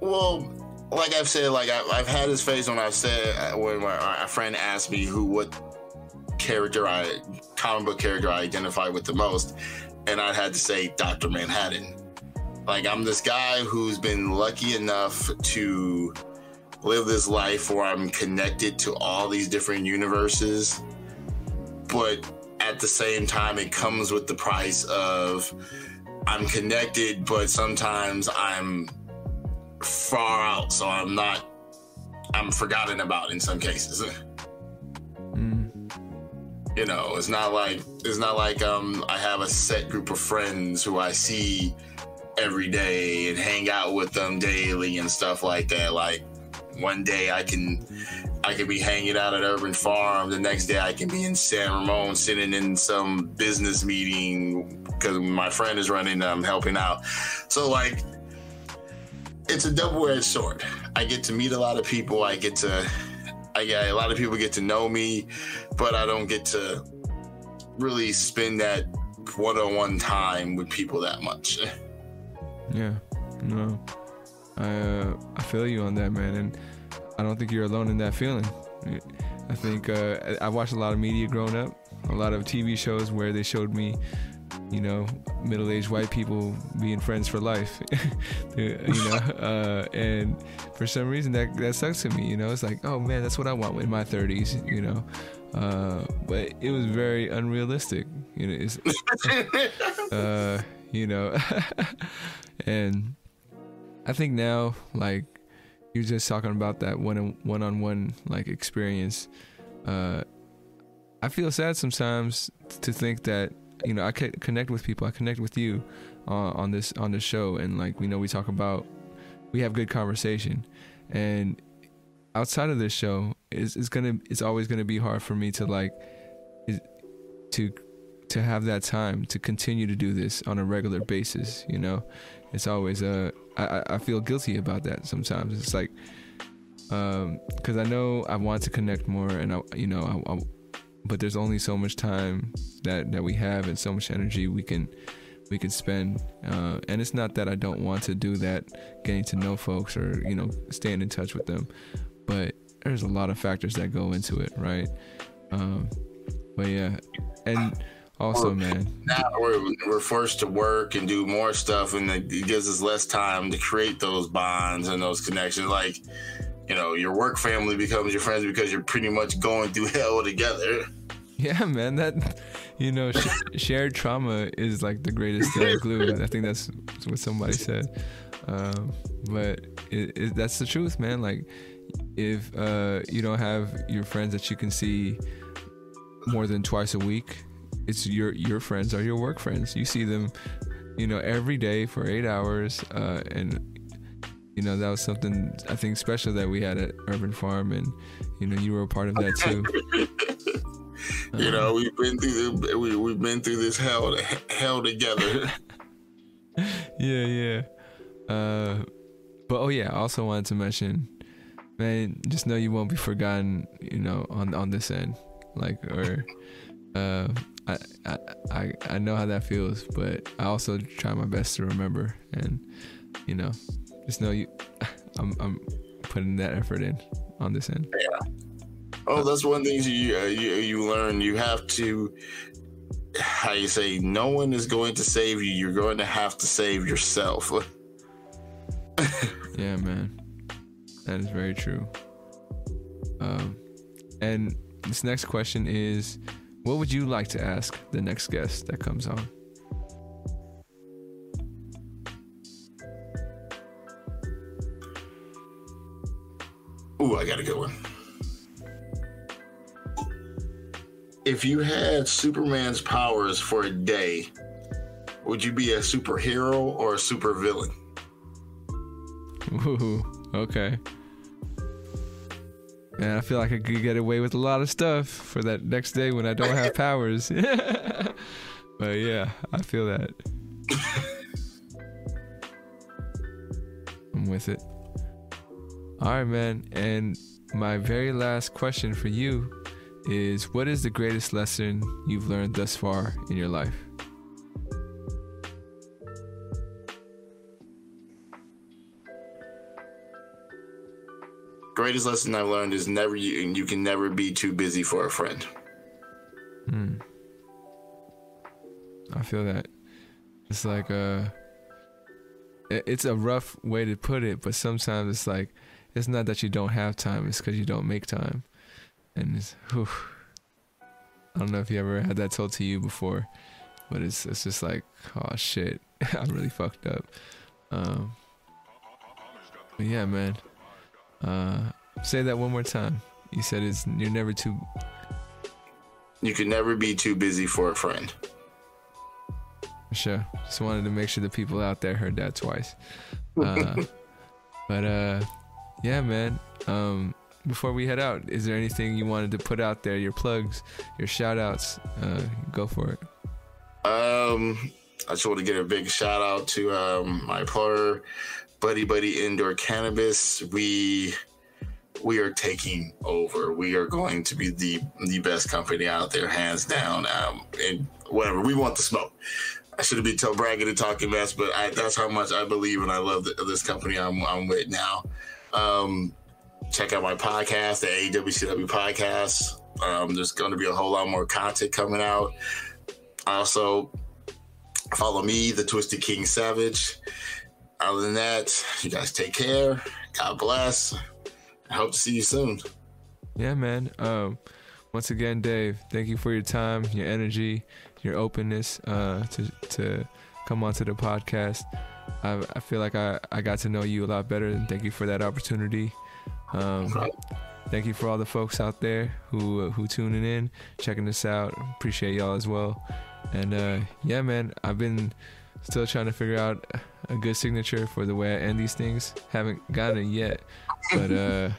[SPEAKER 2] Well, like I've said, like I, I've had this phase when I've said uh, when my, friend asked me who what character I comic book character I identify with the most, and I had to say Doctor Manhattan. Like I'm this guy who's been lucky enough to live this life where I'm connected to all these different universes, but at the same time, it comes with the price of I'm connected, but sometimes I'm far out, so I'm not. I'm forgotten about in some cases. You know, it's not like it's not like um I have a set group of friends who I see every day and hang out with them daily and stuff like that. Like one day I can I could be hanging out at Urban Farm, the next day I can be in San Ramon sitting in some business meeting because my friend is running. I'm helping out. So like it's a double-edged sword. I get to meet a lot of people. I get to, I get a lot of people get to know me, but I don't get to really spend that one-on-one time with people that much.
[SPEAKER 1] yeah, no, uh, I feel you on that, man, and I don't think you're alone in that feeling. I think uh, I watched a lot of media growing up, a lot of TV shows where they showed me, you know, middle-aged white people being friends for life, you know, uh, and for some reason that that sucks to me. You know, it's like, oh man, that's what I want in my 30s. You know, uh, but it was very unrealistic. You know, it's, uh, you know, and I think now, like you're just talking about that one one on one like experience. Uh, I feel sad sometimes to think that you know I connect with people. I connect with you uh, on this on this show, and like we know we talk about we have good conversation, and outside of this show, it's, it's gonna it's always gonna be hard for me to like is- to to have that time to continue to do this on a regular basis. You know, it's always uh I I- feel guilty about that sometimes. It's like um because I know I want to connect more, and I you know I, I but there's only so much time that that we have and so much energy we can we can spend uh, and it's not that i don't want to do that getting to know folks or you know staying in touch with them but there's a lot of factors that go into it right um, but yeah and also man.
[SPEAKER 2] Now we're, we're forced to work and do more stuff and it gives us less time to create those bonds and those connections. Like you know your work family becomes your friends because you're pretty much going through hell together.
[SPEAKER 1] Yeah man that you know sh- shared trauma is like the greatest uh, glue. I think that's what somebody said. Um, but it, it, that's the truth man. Like if uh, you don't have your friends that you can see more than twice a week it's your your friends are your work friends. You see them, you know, every day for eight hours, uh, and you know that was something I think special that we had at Urban Farm, and you know you were a part of that too.
[SPEAKER 2] you know, we've been through the, we we've been through this hell hell together.
[SPEAKER 1] yeah, yeah. Uh, but oh yeah, I also wanted to mention, man, just know you won't be forgotten. You know, on on this end, like or. Uh, I, I I I know how that feels, but I also try my best to remember, and you know, just know you, I'm I'm putting that effort in on this end.
[SPEAKER 2] Yeah. Oh, that's one thing you uh, you you learn. You have to how you say no one is going to save you. You're going to have to save yourself.
[SPEAKER 1] yeah, man, that is very true. Um, and this next question is what would you like to ask the next guest that comes on?
[SPEAKER 2] Ooh, I got a good one. If you had Superman's powers for a day, would you be a superhero or a supervillain?
[SPEAKER 1] Ooh, okay. And I feel like I could get away with a lot of stuff for that next day when I don't have powers. but yeah, I feel that. I'm with it. All right, man. And my very last question for you is what is the greatest lesson you've learned thus far in your life?
[SPEAKER 2] Greatest lesson I've learned is never you you can never be too busy for a friend.
[SPEAKER 1] Hmm. I feel that. It's like a. it's a rough way to put it, but sometimes it's like it's not that you don't have time, it's because you don't make time. And it's whew. I don't know if you ever had that told to you before, but it's it's just like, oh shit, I'm really fucked up. Um, but yeah, man. Uh, say that one more time. You said it's you're never too.
[SPEAKER 2] You can never be too busy for a friend.
[SPEAKER 1] Sure. Just wanted to make sure the people out there heard that twice. Uh, but uh, yeah, man. Um, before we head out, is there anything you wanted to put out there? Your plugs, your shout outs. Uh, go for it.
[SPEAKER 2] Um, I just want to give a big shout out to um, my employer, Buddy Buddy Indoor Cannabis. We we are taking over. We are going to be the the best company out there, hands down. Um, and whatever we want the smoke. I shouldn't be tell bragging and talking mess, but I, that's how much I believe and I love the, this company I'm, I'm with now. Um, check out my podcast, the AWCW podcast. Um, there's going to be a whole lot more content coming out. Also, follow me, the Twisted King Savage. Other than that, you guys take care. God bless. I hope to see you soon.
[SPEAKER 1] Yeah, man. Um, once again, Dave, thank you for your time, your energy, your openness uh, to to come onto the podcast. I, I feel like I, I got to know you a lot better, and thank you for that opportunity. Um, thank you for all the folks out there who who tuning in, checking this out. Appreciate y'all as well. And uh, yeah, man, I've been still trying to figure out a good signature for the way I end these things. Haven't gotten it yet, but uh,